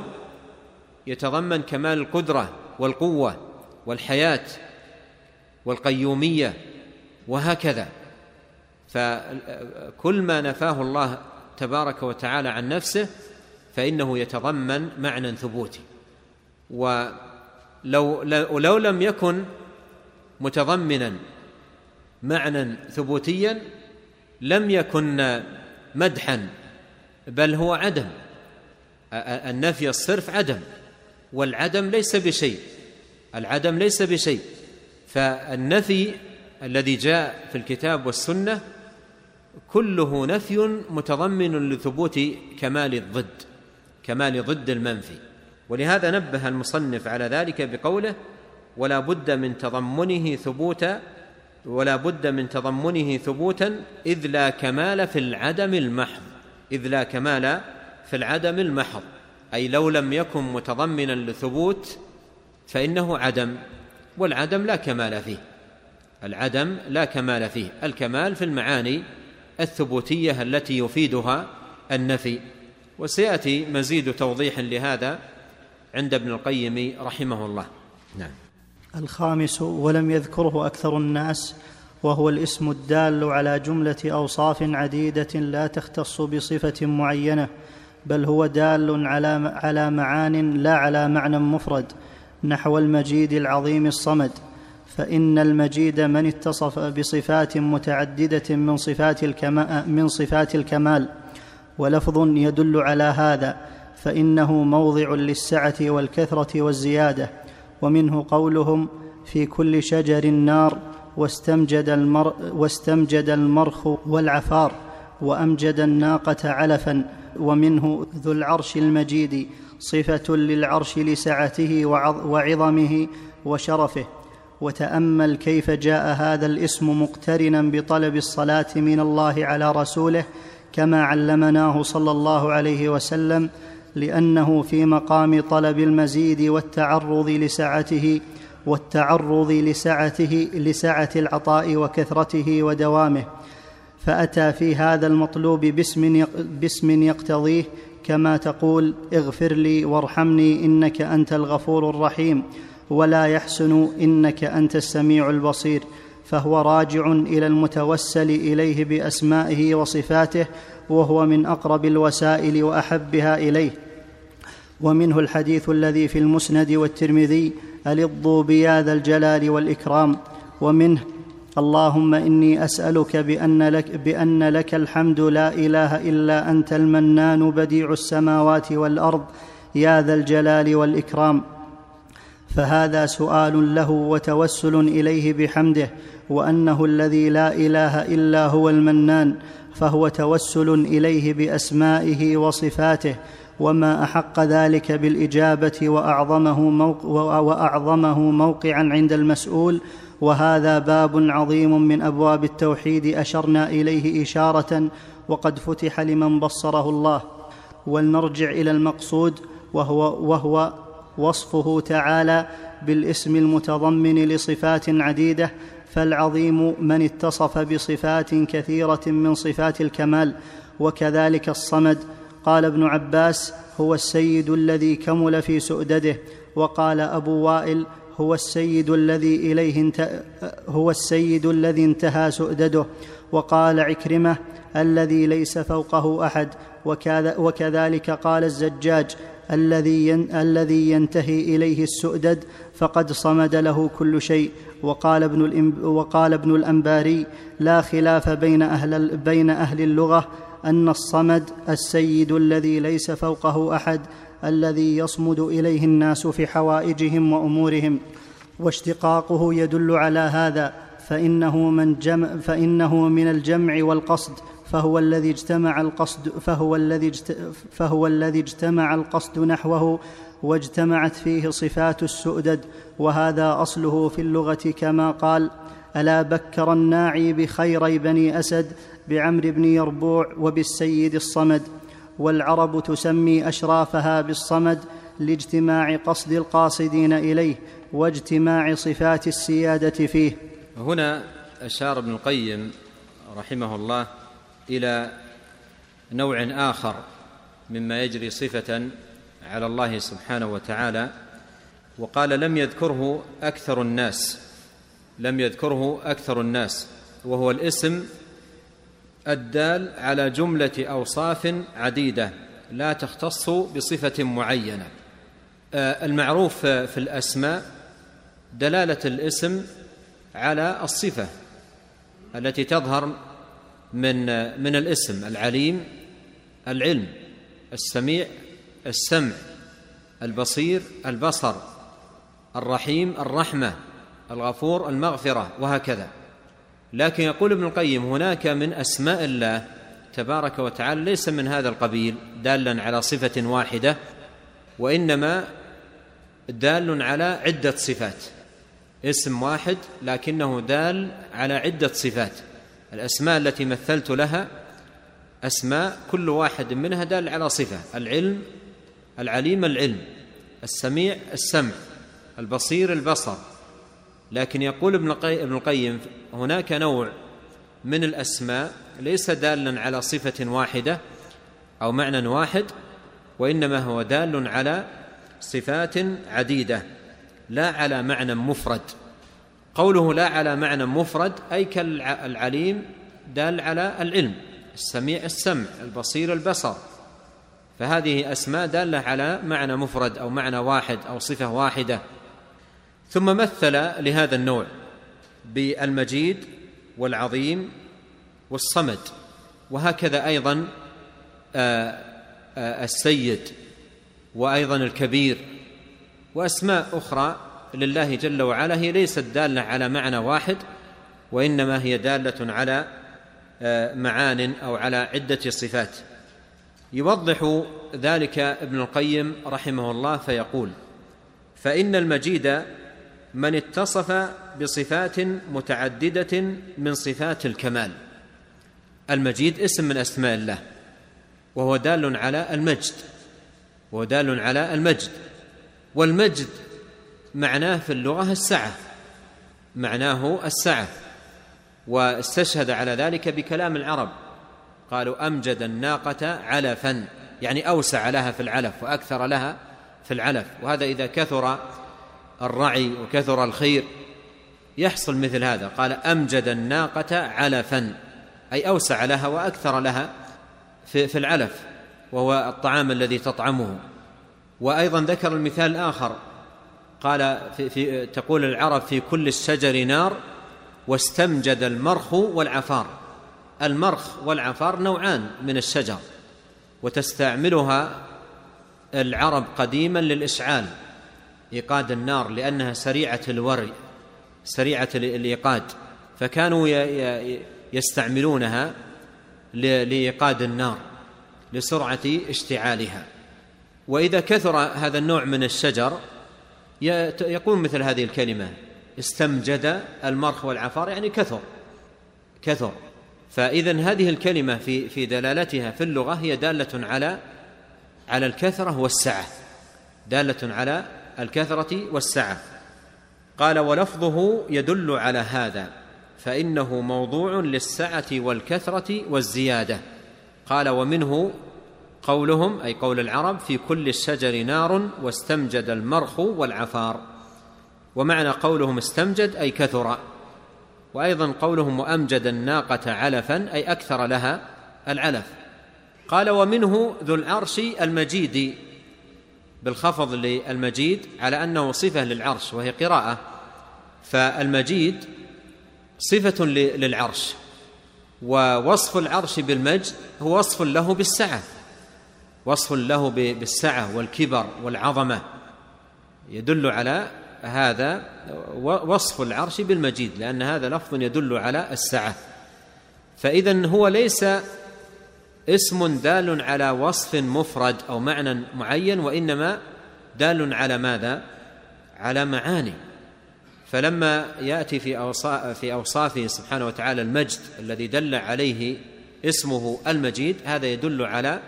يتضمن كمال القدرة والقوة والحياة والقيومية وهكذا. فكل ما نفاه الله تبارك وتعالى عن نفسه فإنه يتضمن معنى ثبوتي. ولو لو لم يكن متضمنا معنى ثبوتيا لم يكن مدحا بل هو عدم. النفي الصرف عدم والعدم ليس بشيء. العدم ليس بشيء. فالنفي الذي جاء في الكتاب والسنة كله نفي متضمن لثبوت كمال الضد كمال ضد المنفي. ولهذا نبه المصنف على ذلك بقوله ولا بد من تضمنه ثبوتا ولا بد من تضمنه ثبوتا إذ لا كمال في العدم المحض. إذ لا كمال في العدم المحض. أي لو لم يكن متضمنا لثبوت فإنه عدم والعدم لا كمال فيه. العدم لا كمال فيه. الكمال في المعاني الثبوتية التي يفيدها النفي. وسيأتي مزيد توضيح لهذا عند ابن القيم رحمه الله. نعم. الخامس ولم يذكره أكثر الناس وهو الاسم الدال على جملة أوصاف عديدة لا تختص بصفة معينة بل هو دال على على معان لا على معنى مفرد نحو المجيد العظيم الصمد. فإن المجيد من اتصف بصفات متعددة من صفات من صفات الكمال. ولفظ يدل على هذا فإنه موضع للسعة والكثرة والزيادة. ومنه قولهم في كل شجر نار واستمجد, المر واستمجد المرخ والعفار وأمجد الناقة علفا ومنه ذو العرش المجيد صفة للعرش لسعته وعظمه وشرفه. وتأمل كيف جاء هذا الاسم مقترنا بطلب الصلاة من الله على رسوله كما علمناه صلى الله عليه وسلم لأنه في مقام طلب المزيد والتعرض لسعته والتعرض لسعته لسعة العطاء وكثرته ودوامه. فأتى في هذا المطلوب باسم باسم يقتضيه كما تقول اغفر لي وارحمني إنك أنت الغفور الرحيم. ولا يحسن إنك أنت السميع البصير. فهو راجع إلى المتوسل إليه بأسمائه وصفاته وهو من أقرب الوسائل وأحبها إليه. ومنه الحديث الذي في المسند والترمذي ألضوا بيا ذا الجلال والإكرام. ومنه اللهم إني أسألك بأن لك, بأن لك الحمد لا إله إلا أنت المنان بديع السماوات والأرض يا ذا الجلال والإكرام. فهذا سؤال له وتوسل إليه بحمده وأنه الذي لا إله إلا هو المنان فهو توسل إليه بأسمائه وصفاته وما أحق ذلك بالإجابة وأعظمه, موق وأعظمه موقعا عند المسؤول وهذا باب عظيم من أبواب التوحيد أشرنا إليه إشارة وقد فتح لمن بصره الله. ولنرجع إلى المقصود وهو, وهو وصفه تعالى بالاسم المتضمن لصفات عديدة فالعظيم من اتصف بصفات كثيرة من صفات الكمال وكذلك الصمد قال ابن عباس هو السيد الذي كمل في سؤدده وقال أبو وائل هو السيد الذي إليه انت... هو السيد الذي انتهى سؤدده وقال عكرمة الذي ليس فوقه أحد وكذلك قال الزجاج الذي. الذي ينتهي إليه السؤدد فقد صمد له كل شيء وقال ابن. وقال ابن الأنباري لا خلاف بين أهل, بين أهل اللغة أن الصمد السيد الذي ليس فوقه أحد الذي يصمد إليه الناس في حوائجهم وأمورهم واشتقاقه يدل على هذا فإنه, من جمع فإنه من الجمع والقصد فهو الذي اجتمع القصد فهو الذي فهو الذي اجتمع القصد نحوه واجتمعت فيه صفات السؤدد وهذا أصله في اللغة كما قال ألا بكر الناعي بخيري بني أسد بعمر بن يربوع وبالسيد الصمد والعرب تسمي أشرافها بالصمد لاجتماع قصد القاصدين إليه واجتماع صفات السيادة فيه. هنا أشار ابن القيم رحمه الله إلى نوع آخر مما يجري صفة على الله سبحانه وتعالى وقال لم يذكره أكثر الناس لم يذكره أكثر الناس وهو الاسم الدال على جملة أوصاف عديدة لا تختص بصفة معينة. آه، المعروف في الأسماء دلالة الاسم على الصفة التي تظهر من من الاسم العليم العلم السميع السمع البصير البصر الرحيم الرحمة الغفور المغفرة وهكذا. لكن يقول ابن القيم هناك من أسماء الله تبارك وتعالى ليس من هذا القبيل دالا على صفة واحدة وإنما دال على عدة صفات. اسم واحد لكنه دال على عدة صفات. الأسماء التي مثلت لها أسماء كل واحد منها دال على صفة. العلم العليم العلم. السميع السمع. البصير البصر. لكن يقول ابن القيم هناك نوع من الأسماء ليس دالا على صفة واحدة أو معنى واحد وإنما هو دال على صفات عديدة لا على معنى مفرد. قوله لا على معنى مفرد أي كالعليم دال على العلم السميع السمع البصير البصر. فهذه أسماء دالة على معنى مفرد أو معنى واحد أو صفة واحدة. ثم مثل لهذا النوع بالمجيد والعظيم والصمد وهكذا أيضا آه، آه، السيد وأيضا الكبير وأسماء أخرى لله جل وعلا هي ليست دالة على معنى واحد وإنما هي دالة على آه، معان أو على عدة صفات. يوضح ذلك ابن القيم رحمه الله فيقول فإن المجيد من اتصف بصفات متعددة من صفات الكمال. المجيد اسم من أسماء الله وهو دال على المجد وهو دال على المجد والمجد معناه في اللغة السعة معناه السعة واستشهد على ذلك بكلام العرب. قالوا أمجد الناقة علفا يعني أوسع لها في العلف وأكثر لها في العلف وهذا إذا كثر الرعي وكثر الخير. يحصل مثل هذا. قال أمجد الناقة علفا أي أوسع لها وأكثر لها في, في العلف وهو الطعام الذي تطعمه. وأيضا ذكر المثال الآخر. قال في, في تقول العرب في كل الشجر نار واستمجد المرخ والعفار. المرخ والعفار نوعان من الشجر وتستعملها العرب قديما للإشعال. إيقاد النار لأنها سريعة الوري سريعة الإيقاد فكانوا يستعملونها لإيقاد النار لسرعة اشتعالها. وإذا كثر هذا النوع من الشجر يقول مثل هذه الكلمة استمجد المرخ والعفار يعني كثر كثر. فاذا هذه الكلمة في في دلالتها في اللغة هي دالة على على الكثرة والسعة دالة على الكثرة والسعة. قال ولفظه يدل على هذا فإنه موضوع للسعة والكثرة والزيادة. قال ومنه قولهم أي قول العرب في كل الشجر نار واستمجد المرخ والعفار. ومعنى قولهم استمجد أي كثر. وأيضا قولهم وامجد الناقة علفا أي أكثر لها العلف. قال ومنه ذو العرش المجيد بالخفض للمجيد على أنه صفة للعرش وهي قراءة. فالمجيد صفة للعرش ووصف العرش بالمجد هو وصف له بالسعة. وصف له بالسعة والكبر والعظمة. يدل على هذا وصف العرش بالمجيد لأن هذا لفظ يدل على السعة. فاذا هو ليس اسم دال على وصف مفرد أو معنى معين وإنما دال على ماذا؟ على معاني. فلما يأتي في في أوصافه سبحانه وتعالى المجد الذي دل عليه اسمه المجيد هذا يدل على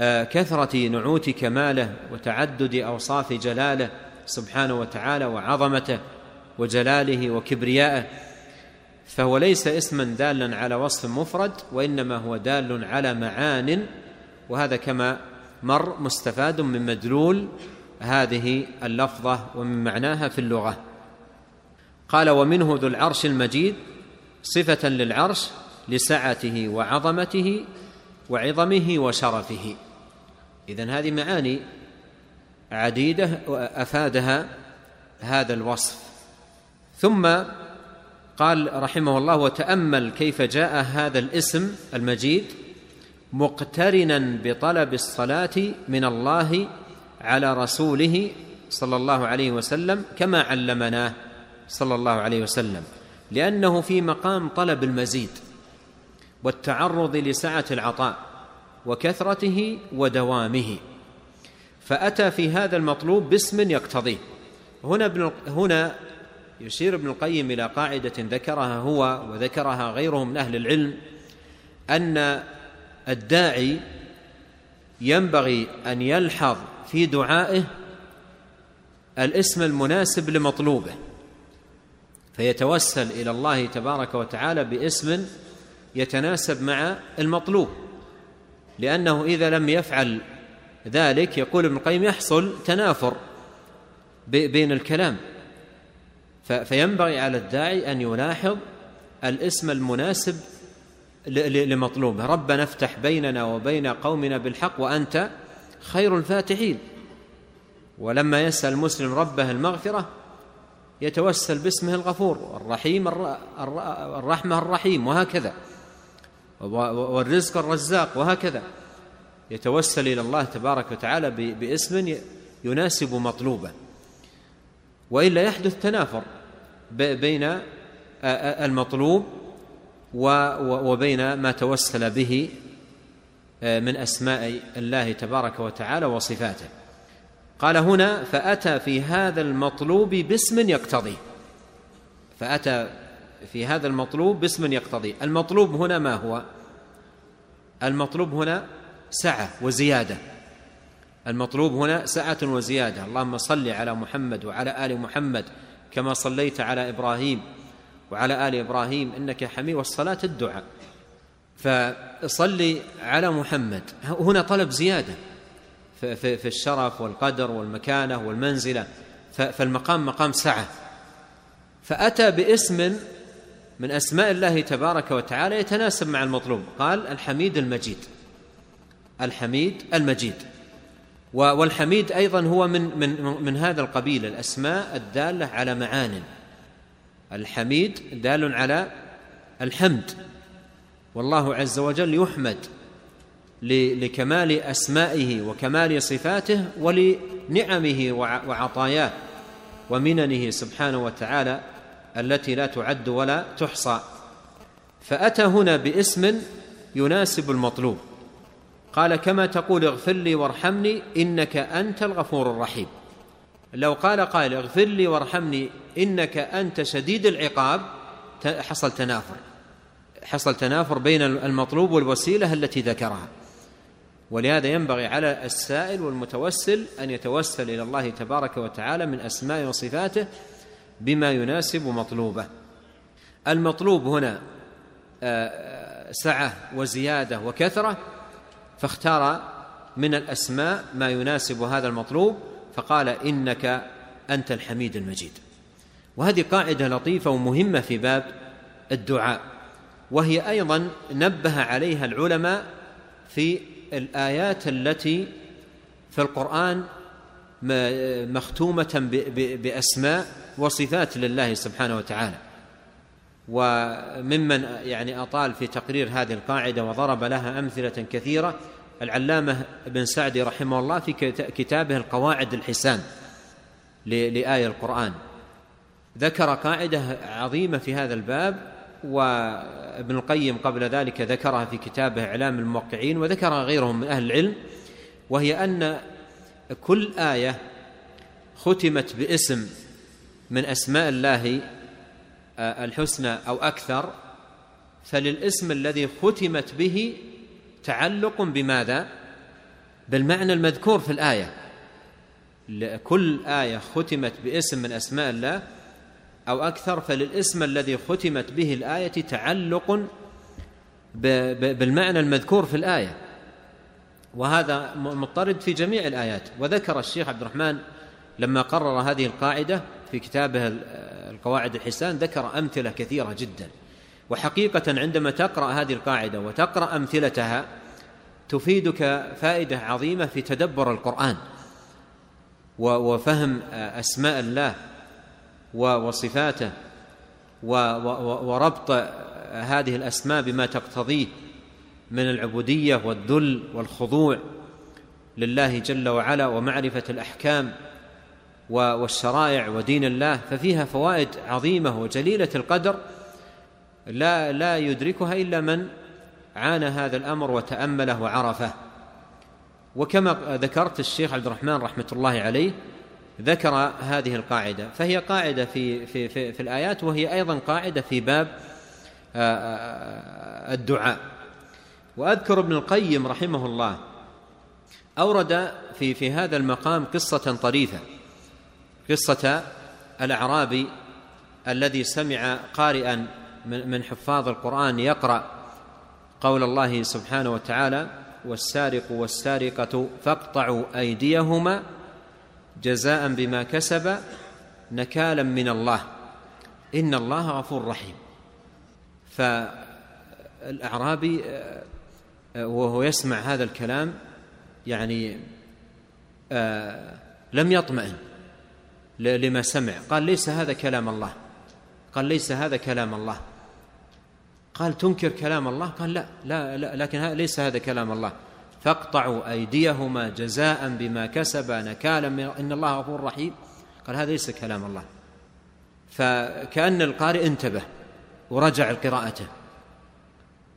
آه، كثرة نعوت كماله وتعدد أوصاف جلاله سبحانه وتعالى وعظمته وجلاله وكبريائه. فهو ليس اسما دالا على وصف مفرد وإنما هو دال على معان وهذا كما مر مستفاد من مدلول هذه اللفظة ومن معناها في اللغة. قال ومنه ذو العرش المجيد صفة للعرش لسعته وعظمته وعظمه وشرفه. إذن هذه معاني عديدة افادها هذا الوصف. ثم قال رحمه الله وتأمل كيف جاء هذا الاسم المجيد مقترنا بطلب الصلاة من الله على رسوله صلى الله عليه وسلم كما علمناه صلى الله عليه وسلم لأنه في مقام طلب المزيد والتعرض لسعة العطاء وكثرته ودوامه فأتى في هذا المطلوب باسم يقتضيه. هنا ابن هنا يشير ابن القيم إلى قاعدة ذكرها هو وذكرها غيره من أهل العلم أن الداعي ينبغي أن يلحظ في دعائه الاسم المناسب لمطلوبه فيتوسل إلى الله تبارك وتعالى باسم يتناسب مع المطلوب لأنه إذا لم يفعل ذلك يقول ابن القيم يحصل تنافر بين الكلام. فينبغي على الداعي أن يلاحظ الاسم المناسب لمطلوبه. ربنا افتح بيننا وبين قومنا بالحق وأنت خير الفاتحين. ولما يسأل المسلم ربه المغفرة يتوسل باسمه الغفور الرحيم الرحمة الرحيم وهكذا. والرزق الرزاق وهكذا. يتوسل إلى الله تبارك وتعالى باسم يناسب مطلوبه. وإلا يحدث تنافر بين المطلوب وبين ما توسل به من أسماء الله تبارك وتعالى وصفاته. قال هنا فأتى في هذا المطلوب باسم يقتضي. فأتى في هذا المطلوب باسم يقتضي. المطلوب هنا ما هو؟ المطلوب هنا سعة وزيادة. المطلوب هنا سعه وزيادة. اللهم صل على محمد وعلى آل محمد كما صليت على إبراهيم وعلى آل إبراهيم إنك حميد. والصلاة الدعاء. فصلي على محمد. هنا طلب زيادة في الشرف والقدر والمكانة والمنزلة. فالمقام مقام سعة. فأتى باسم من أسماء الله تبارك وتعالى يتناسب مع المطلوب. قال الحميد المجيد. الحميد المجيد. والحميد أيضا هو من من من هذا القبيل الأسماء الدالة على معان. الحميد دال على الحمد. والله عز وجل يحمد لكمال أسمائه وكمال صفاته ولنعمه وعطاياه ومننه سبحانه وتعالى التي لا تعد ولا تحصى. فأتى هنا باسم يناسب المطلوب. قال كما تقول اغفر لي وارحمني إنك أنت الغفور الرحيم. لو قال قائل اغفر لي وارحمني إنك أنت شديد العقاب حصل تنافر. حصل تنافر بين المطلوب والوسيلة التي ذكرها. ولهذا ينبغي على السائل والمتوسل أن يتوسل إلى الله تبارك وتعالى من أسماء وصفاته بما يناسب مطلوبه. المطلوب هنا آه، سعة وزيادة وكثرة فاختار من الأسماء ما يناسب هذا المطلوب فقال إنك أنت الحميد المجيد. وهذه قاعدة لطيفة ومهمة في باب الدعاء وهي أيضا نبه عليها العلماء في الآيات التي في القرآن مختومة بأسماء وصفات لله سبحانه وتعالى. وممن يعني أطال في تقرير هذه القاعدة وضرب لها أمثلة كثيرة العلامة بن سعدي رحمه الله في كتابه القواعد الحسان لآية القرآن. ذكر قاعدة عظيمة في هذا الباب وابن القيم قبل ذلك ذكرها في كتابه إعلام الموقعين وذكرها غيرهم من أهل العلم وهي أن كل آية ختمت باسم من أسماء الله الحسنى أو أكثر فللاسم الذي ختمت به تعلق بماذا؟ بالمعنى المذكور في الآية. كل آية ختمت باسم من أسماء الله أو أكثر فللاسم الذي ختمت به الآية تعلق بالمعنى المذكور في الآية. وهذا مضطرد في جميع الآيات. وذكر الشيخ عبد الرحمن لما قرر هذه القاعدة في كتابه القواعد الحسان ذكر أمثلة كثيرة جدا. وحقيقة عندما تقرأ هذه القاعدة وتقرأ أمثلتها تفيدك فائدة عظيمة في تدبر القرآن وفهم أسماء الله وصفاته وربط هذه الأسماء بما تقتضيه من العبودية والذل والخضوع لله جل وعلا ومعرفة الأحكام والشرائع ودين الله ففيها فوائد عظيمة وجليلة القدر. لا لا يدركها إلا من عانى هذا الأمر وتأمله وعرفه. وكما ذكرت الشيخ عبد الرحمن رحمة الله عليه ذكر هذه القاعدة. فهي قاعدة في, في, في, في الآيات وهي أيضا قاعدة في باب آه، آه، الدعاء. وأذكر ابن القيم رحمه الله أورد في في هذا المقام قصة طريفة. قصة الأعرابي الذي سمع قارئا من حفاظ القرآن يقرأ قول الله سبحانه وتعالى والسارق والسارقة فاقطعوا أيديهما جزاء بما كسب نكالا من الله. إن الله غفور رحيم. فالأعرابي آه، آه، وهو يسمع هذا الكلام يعني آه، لم يطمئن. لما سمع. قال ليس هذا كلام الله. قال ليس هذا كلام الله. قال تنكر كلام الله؟ قال لا لا, لا لكن ليس هذا كلام الله. فاقطعوا أيديهما جزاء بما كسبا نكالا من إن الله غفور رحيم. قال هذا ليس كلام الله. فكأن القارئ انتبه ورجع قراءته.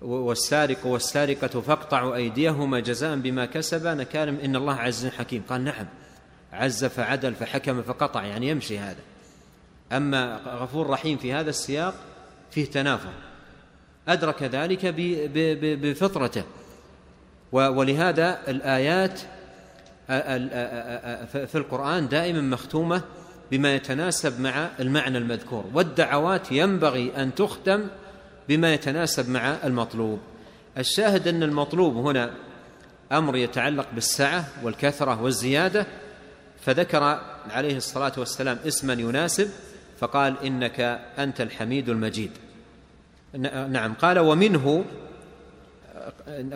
والسارق والسارقة فاقطعوا أيديهما جزاء بما كسبا نكالا إن الله عز حكيم. قال نعم. عز فعدل فحكم فقطع يعني يمشي هذا. أما غفور رحيم في هذا السياق فيه تنافر. أدرك ذلك بفطرته. ولهذا الآيات في القرآن دائما مختومة بما يتناسب مع المعنى المذكور. والدعوات ينبغي أن تختم بما يتناسب مع المطلوب. الشاهد أن المطلوب هنا أمر يتعلق بالسعة والكثرة والزيادة فذكر عليه الصلاة والسلام اسما يناسب فقال إنك أنت الحميد المجيد. نعم قال ومنه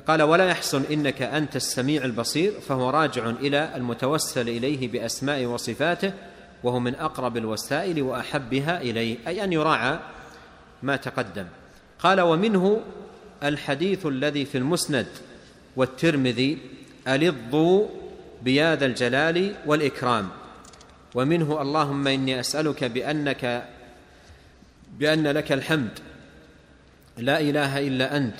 قال ولا يحسن إنك أنت السميع البصير فهو راجع إلى المتوسل إليه بأسماء وصفاته وهو من أقرب الوسائل وأحبها إليه أي أن يراعى ما تقدم. قال ومنه الحديث الذي في المسند والترمذي ألظوا بيا ذا الجلال والإكرام. ومنه اللهم إني أسألك بأنك بأن لك الحمد. لا إله إلا أنت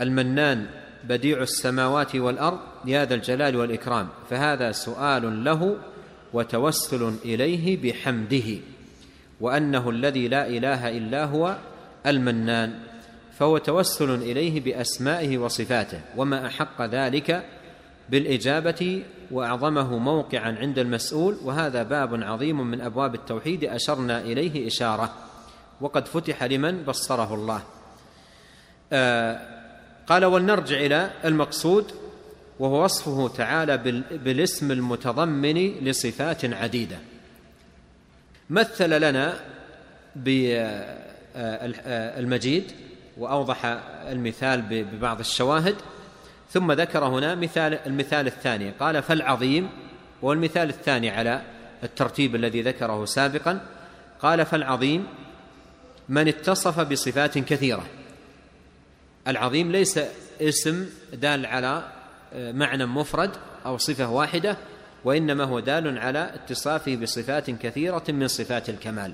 المنان بديع السماوات والأرض يا ذا الجلال والإكرام. فهذا سؤال له وتوسل إليه بحمده. وأنه الذي لا إله إلا هو المنان. فهو توسل إليه بأسمائه وصفاته. وما أحق ذلك بالإجابة وأعظمه موقعا عند المسؤول وهذا باب عظيم من أبواب التوحيد أشرنا إليه إشارة. وقد فتح لمن بصره الله. آه قال ولنرجع إلى المقصود وهو وصفه تعالى بالاسم المتضمن لصفات عديدة. مثل لنا المجيد وأوضح المثال ببعض الشواهد. ثم ذكر هنا مثال المثال الثاني. قال فالعظيم والمثال الثاني على الترتيب الذي ذكره سابقا قال فالعظيم من اتصف بصفات كثيرة. العظيم ليس اسم دال على معنى مفرد أو صفة واحدة وإنما هو دال على اتصافه بصفات كثيرة من صفات الكمال.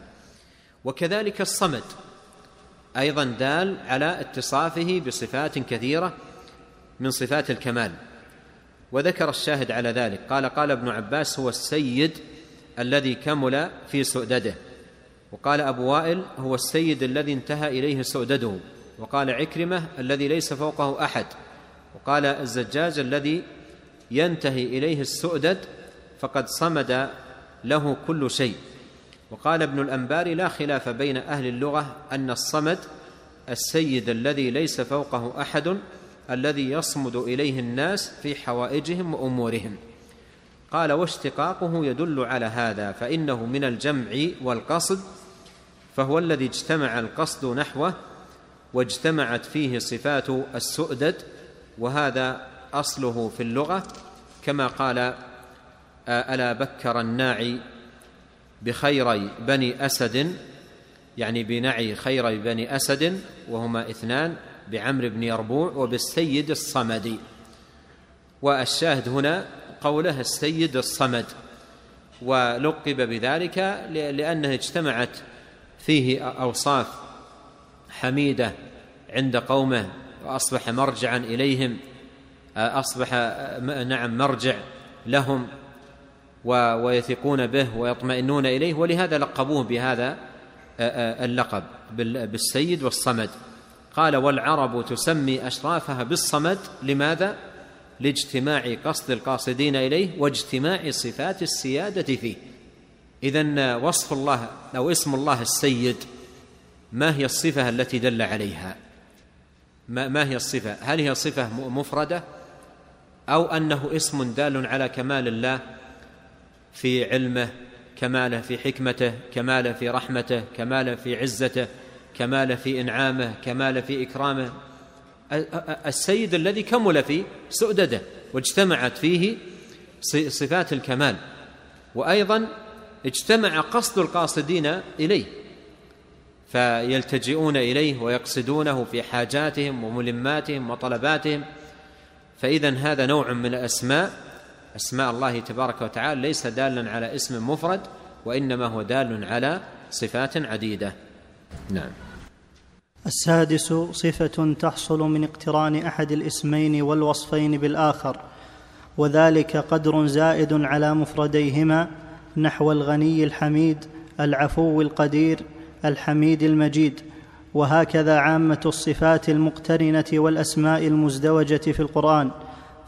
وكذلك الصمد أيضا دال على اتصافه بصفات كثيرة من صفات الكمال. وذكر الشاهد على ذلك. قال قال ابن عباس هو السيد الذي كمل في سؤدده. وقال أبو وائل هو السيد الذي انتهى إليه سؤدده. وقال عكرمة الذي ليس فوقه أحد. وقال الزجاج الذي ينتهي إليه السؤدد فقد صمد له كل شيء. وقال ابن الأنباري لا خلاف بين أهل اللغة أن الصمد السيد الذي ليس فوقه أحد الذي يصمد إليه الناس في حوائجهم وأمورهم. قال واشتقاقه يدل على هذا فإنه من الجمع والقصد فهو الذي اجتمع القصد نحوه واجتمعت فيه صفات السؤدد وهذا أصله في اللغة كما قال ألا بكر الناعي بخيري بني أسد يعني بنعي خيري بني أسد وهما اثنان بعمر بن يربوع وبالسيد الصمدي. والشاهد هنا قوله السيد الصمد ولقب بذلك لأنه اجتمعت فيه أوصاف حميدة عند قومه وأصبح مرجعا إليهم أصبح نعم مرجع لهم ويثقون به ويطمئنون إليه ولهذا لقبوه بهذا اللقب بالسيد والصمد. قال والعرب تسمي أشرافها بالصمد لماذا؟ لاجتماع قصد القاصدين إليه واجتماع صفات السيادة فيه. اذا وصف الله أو اسم الله السيد ما هي الصفة التي دل عليها؟ ما, ما هي الصفة؟ هل هي صفة مفردة؟ أو أنه اسم دال على كمال الله في علمه كماله في حكمته كماله في رحمته كماله في عزته كماله في إنعامه كماله في إكرامه. السيد الذي كمل في سؤدده واجتمعت فيه صفات الكمال. وأيضا اجتمع قصد القاصدين إليه فيلتجئون إليه ويقصدونه في حاجاتهم وملماتهم وطلباتهم. فاذا هذا نوع من الأسماء أسماء الله تبارك وتعالى ليس دالا على اسم مفرد وإنما هو دال على صفات عديدة. نعم. السادس صفة تحصل من اقتران أحد الاسمين والوصفين بالآخر وذلك قدر زائد على مفرديهما نحو الغني الحميد العفو القدير الحميد المجيد وهكذا عامة الصفات المقترنة والأسماء المزدوجة في القرآن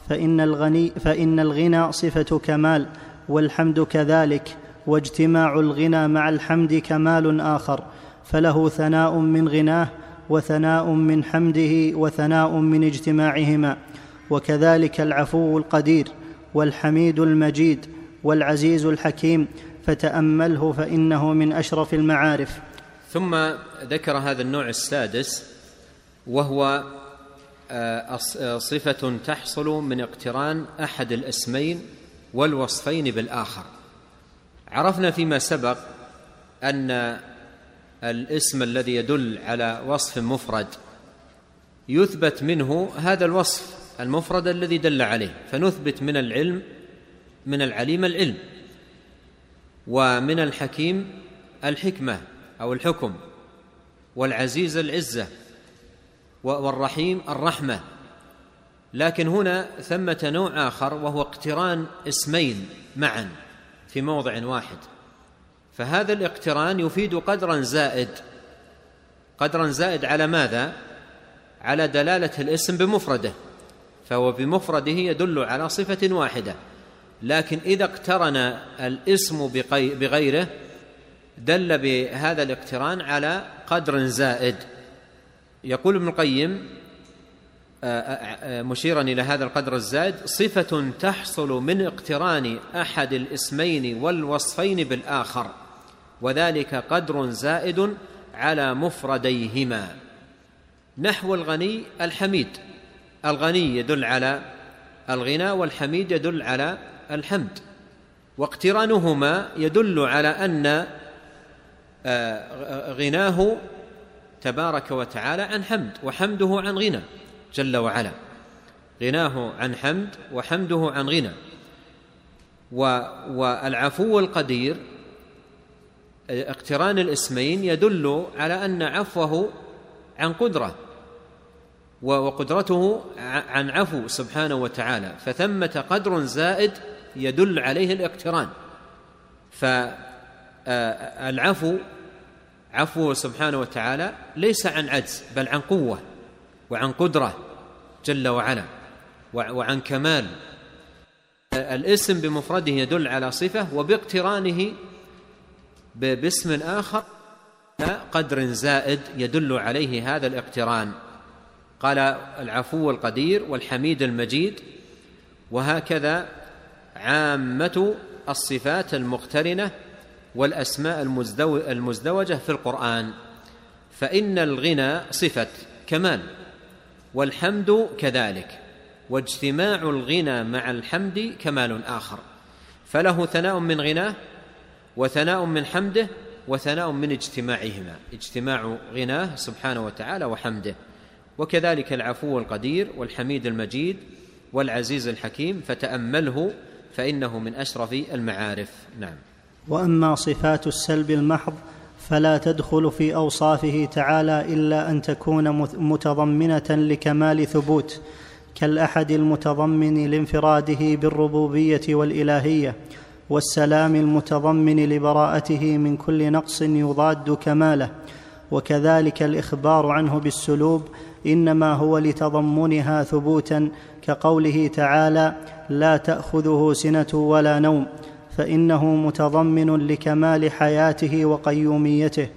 فإن الغني فإن الغنى صفة كمال والحمد كذلك واجتماع الغنى مع الحمد كمال آخر. فله ثناء من غناه وثناء من حمده وثناء من اجتماعهما. وكذلك العفو القدير والحميد المجيد والعزيز الحكيم. فتأمله فإنه من أشرف المعارف. ثم ذكر هذا النوع السادس وهو آه، آه، صفة تحصل من اقتران أحد الاسمين والوصفين بالآخر. عرفنا فيما سبق أن الاسم الذي يدل على وصف مفرد. يثبت منه هذا الوصف المفرد الذي دل عليه فنثبت من العلم من العليم العلم ومن الحكيم الحكمة أو الحكم والعزيز العزة والرحيم الرحمة. لكن هنا ثمة نوع آخر وهو اقتران اسمين معا في موضع واحد. فهذا الاقتران يفيد قدرا زائد. قدرا زائد على ماذا؟ على دلالة الاسم بمفرده فهو بمفرده يدل على صفة واحدة. لكن إذا اقترن الاسم بغيره دل بهذا الاقتران على قدر زائد. يقول ابن القيم آه، آه، آه، مشيرا إلى هذا القدر الزائد صفة تحصل من اقتران أحد الاسمين والوصفين بالآخر. وذلك قدر زائد على مفرديهما. نحو الغني الحميد. الغني يدل على الغنى والحميد يدل على الحمد. واقترانهما يدل على أن غناه تبارك وتعالى عن حمد وحمده عن غنى جل وعلا. غناه عن حمد وحمده عن غنى. والعفو القدير اقتران الاسمين يدل على أن عفوه عن قدرة وقدرته عن عفو سبحانه وتعالى فثمة قدر زائد يدل عليه الاقتران. فالعفو عفوه سبحانه وتعالى ليس عن عجز بل عن قوة وعن قدرة جل وعلا وعن كمال. الاسم بمفرده يدل على صفة وباقترانه باسم آخر قدر زائد يدل عليه هذا الاقتران. قال العفو القدير والحميد المجيد وهكذا عامة الصفات المقترنة والأسماء المزدوجة في القرآن. فإن الغنى صفة كمال والحمد كذلك واجتماع الغنى مع الحمد كمال آخر. فله ثناء من غناه وثناء من حمده وثناء من اجتماعهما. اجتماع غناه سبحانه وتعالى وحمده. وكذلك العفو القدير والحميد المجيد والعزيز الحكيم فتأمله فإنه من أشرف المعارف. نعم. وأما صفات السلب المحض فلا تدخل في أوصافه تعالى إلا أن تكون متضمنة لكمال ثبوت كالأحد المتضمن لانفراده بالربوبية والإلهية. والسلام المتضمن لبراءته من كل نقص يضاد كماله وكذلك الإخبار عنه بالسلوب إنما هو لتضمنها ثبوتا كقوله تعالى لا تأخذه سنة ولا نوم فإنه متضمن لكمال حياته وقيوميته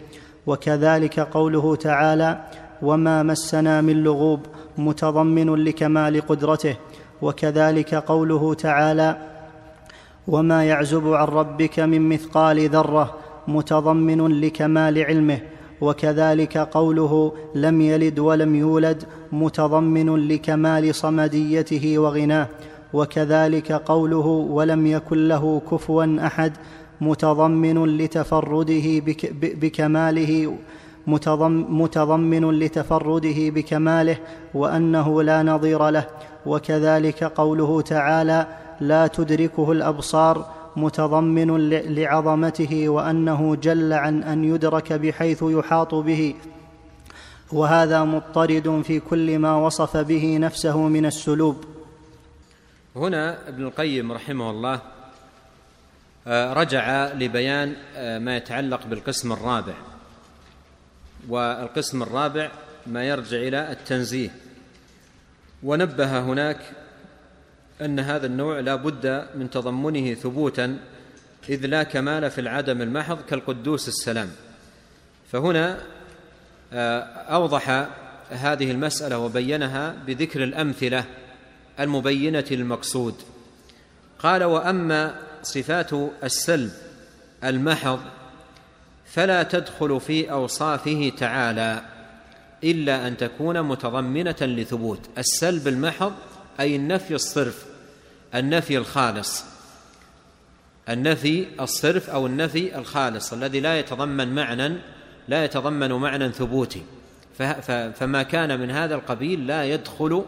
وكذلك قوله تعالى وما مسنا من لغوب متضمن لكمال قدرته وكذلك قوله تعالى وما يعزب عن ربك من مثقال ذرة متضمن لكمال علمه وكذلك قوله لم يلد ولم يولد متضمن لكمال صمديته وغناه وكذلك قوله ولم يكن له كفوا أحد متضمن لتفرده بك بكماله متضمن لتفرده بكماله وأنه لا نظير له وكذلك قوله تعالى لا تدركه الأبصار متضمن لعظمته وأنه جل عن أن يدرك بحيث يحاط به. وهذا مضطرد في كل ما وصف به نفسه من السلوب. هنا ابن القيم رحمه الله آه، رجع لبيان آه، ما يتعلق بالقسم الرابع. والقسم الرابع ما يرجع إلى التنزيه. ونبه هناك أن هذا النوع لا بد من تضمنه ثبوتا إذ لا كمال في العدم المحض كالقدوس السلام. فهنا آه، أوضح هذه المسألة وبينها بذكر الأمثلة المبينة للمقصود. قال وأما صفات السلب المحض فلا تدخل في أوصافه تعالى إلا أن تكون متضمنة لثبوت. السلب المحض أي النفي الصرف النفي الخالص. النفي الصرف أو النفي الخالص الذي لا يتضمن معنى لا يتضمن معنى ثبوتي. فما كان من هذا القبيل لا يدخل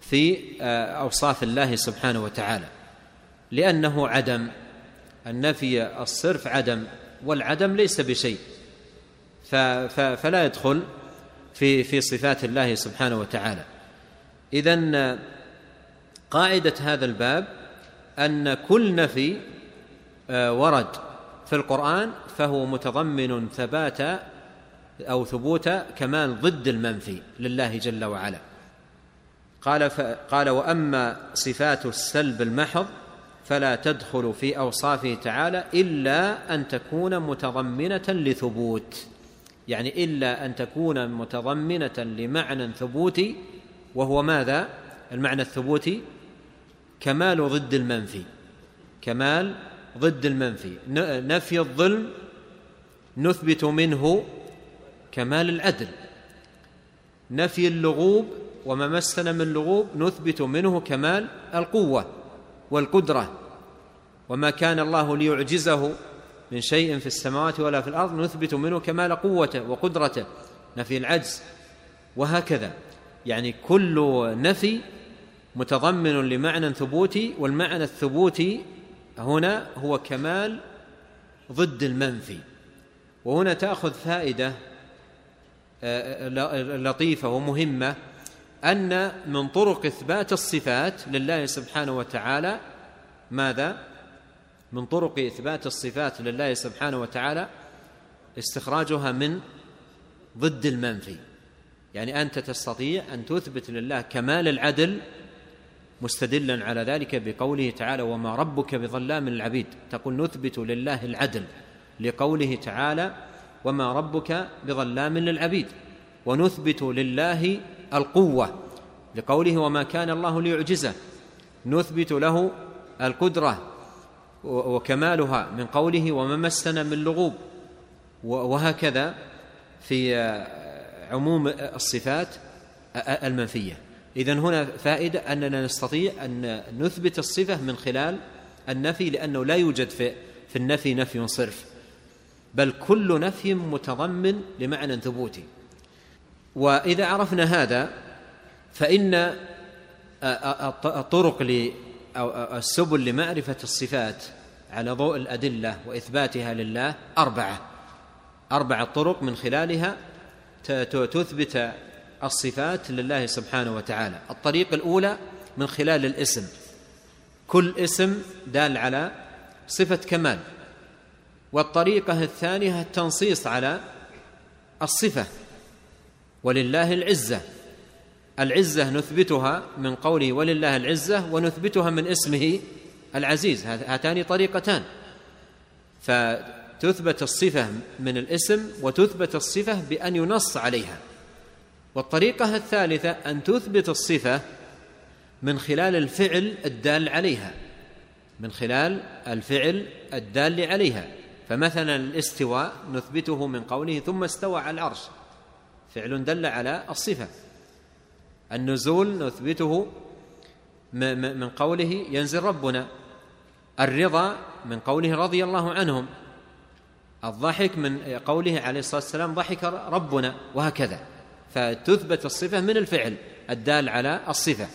في آه، أوصاف الله سبحانه وتعالى. لأنه عدم النفي الصرف عدم والعدم ليس بشيء. فلا يدخل في في صفات الله سبحانه وتعالى. اذا قاعدة هذا الباب أن كل نفي آه، ورد في القرآن فهو متضمن ثبات أو ثبوت كمال ضد المنفي لله جل وعلا. قال قال وأما صفات السلب المحض فلا تدخل في أوصافه تعالى إلا أن تكون متضمنة لثبوت. يعني إلا أن تكون متضمنة لمعنى ثبوتي وهو ماذا؟ المعنى الثبوتي كمال ضد المنفي. كمال ضد المنفي. نفي الظلم نثبت منه كمال العدل. نفي اللغوب وما مسنا من لغوب نثبت منه كمال القوة والقدرة. وما كان الله ليعجزه من شيء في السماوات ولا في الأرض نثبت منه كمال قوته وقدرته. نفي العجز. وهكذا. يعني كل نفي متضمن لمعنى ثبوتي والمعنى الثبوتي هنا هو كمال ضد المنفي. وهنا تأخذ فائدة آه، آه، لطيفة ومهمة أن من طرق إثبات الصفات لله سبحانه وتعالى ماذا؟ من طرق إثبات الصفات لله سبحانه وتعالى استخراجها من ضد المنفي. يعني أنت تستطيع أن تثبت لله كمال العدل مستدلا على ذلك بقوله تعالى وما ربك بظلام للعبيد. تقول نثبت لله العدل لقوله تعالى وما ربك بظلام للعبيد. ونثبت لله القوة لقوله وما كان الله ليعجزه. نثبت له القدرة وكمالها من قوله وما مسنا من لغوب. وهكذا في عموم الصفات المنفية. اذا هنا فائدة أننا نستطيع أن نثبت الصفة من خلال النفي لأنه لا يوجد في في النفي نفي صرف بل كل نفي متضمن لمعنى ثبوتي. وإذا عرفنا هذا فإن الطرق أو السبل لمعرفة الصفات على ضوء الأدلة وإثباتها لله أربعة. أربعة طرق من خلالها تثبت الصفات لله سبحانه وتعالى. الطريقة الأولى من خلال الاسم. كل اسم دال على صفة كمال. والطريقة الثانية التنصيص على الصفة. ولله العزة. العزة نثبتها من قوله ولله العزة ونثبتها من اسمه العزيز. هاتان طريقتان. فتثبت الصفة من الاسم وتثبت الصفة بأن ينص عليها. والطريقة الثالثة أن تثبت الصفة من خلال الفعل الدال عليها. من خلال الفعل الدال عليها. فمثلا الاستواء نثبته من قوله ثم استوى على العرش. فعل دل على الصفة. النزول نثبته من قوله ينزل ربنا. الرضا من قوله رضي الله عنهم. الضحك من قوله عليه الصلاة والسلام ضحك ربنا وهكذا. فتثبت الصفة من الفعل الدال على الصفة.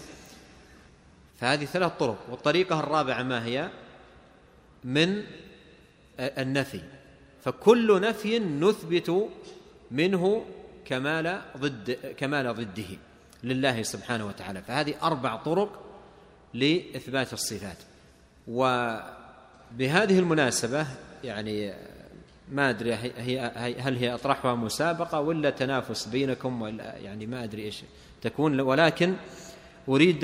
فهذه ثلاث طرق والطريقة الرابعة ما هي؟ من النفي. فكل نفي نثبت منه كمال ضد كمال ضده لله سبحانه وتعالى. فهذه أربع طرق لإثبات الصفات. وبهذه المناسبة يعني ما أدري هي هل هي أطرحها مسابقة ولا تنافس بينكم؟ ولا يعني ما أدري إيش تكون. ولكن أريد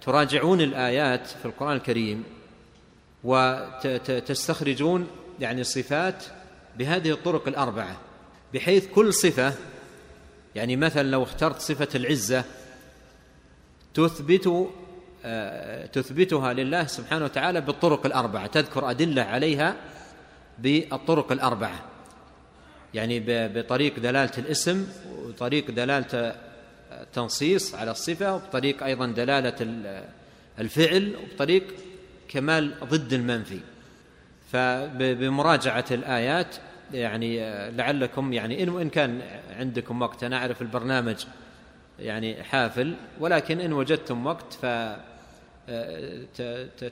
تراجعون الآيات في القرآن الكريم وتستخرجون يعني صفات بهذه الطرق الأربعة بحيث كل صفة يعني مثلا لو اخترت صفة العزة تثبت آه، تثبتها لله سبحانه وتعالى بالطرق الأربعة. تذكر أدلة عليها بالطرق الأربعة. يعني بطريق دلالة الاسم وطريق دلالة التنصيص على الصفة وبطريق أيضا دلالة الفعل وبطريق كمال ضد المنفي. فبمراجعة الآيات يعني لعلكم يعني إن وإن كان عندكم وقت أنا أعرف البرنامج يعني حافل ولكن إن وجدتم وقت ف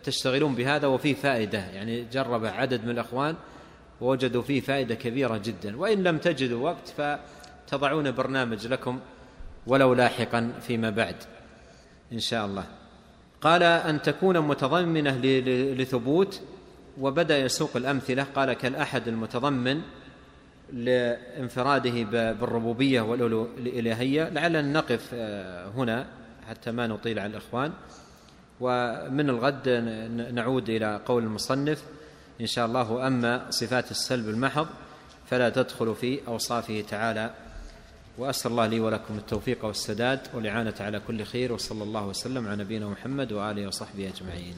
تشتغلون بهذا وفيه فائدة. يعني جرب عدد من الأخوان ووجدوا فيه فائدة كبيرة جدا. وإن لم تجدوا وقت فتضعون برنامج لكم ولو لاحقا فيما بعد إن شاء الله. قال أن تكون متضمنة لثبوت وبدأ يسوق الأمثلة. قال كالأحد المتضمن لانفراده بالربوبية والإلهية لعلنا نقف آه، هنا حتى ما نطيل على الإخوان. ومن الغد نعود إلى قول المصنف إن شاء الله أما صفات السلب المحض فلا تدخل في أوصافه تعالى. وأسأل الله لي ولكم التوفيق والسداد والإعانة على كل خير وصلى الله وسلم على نبينا محمد وآله وصحبه أجمعين.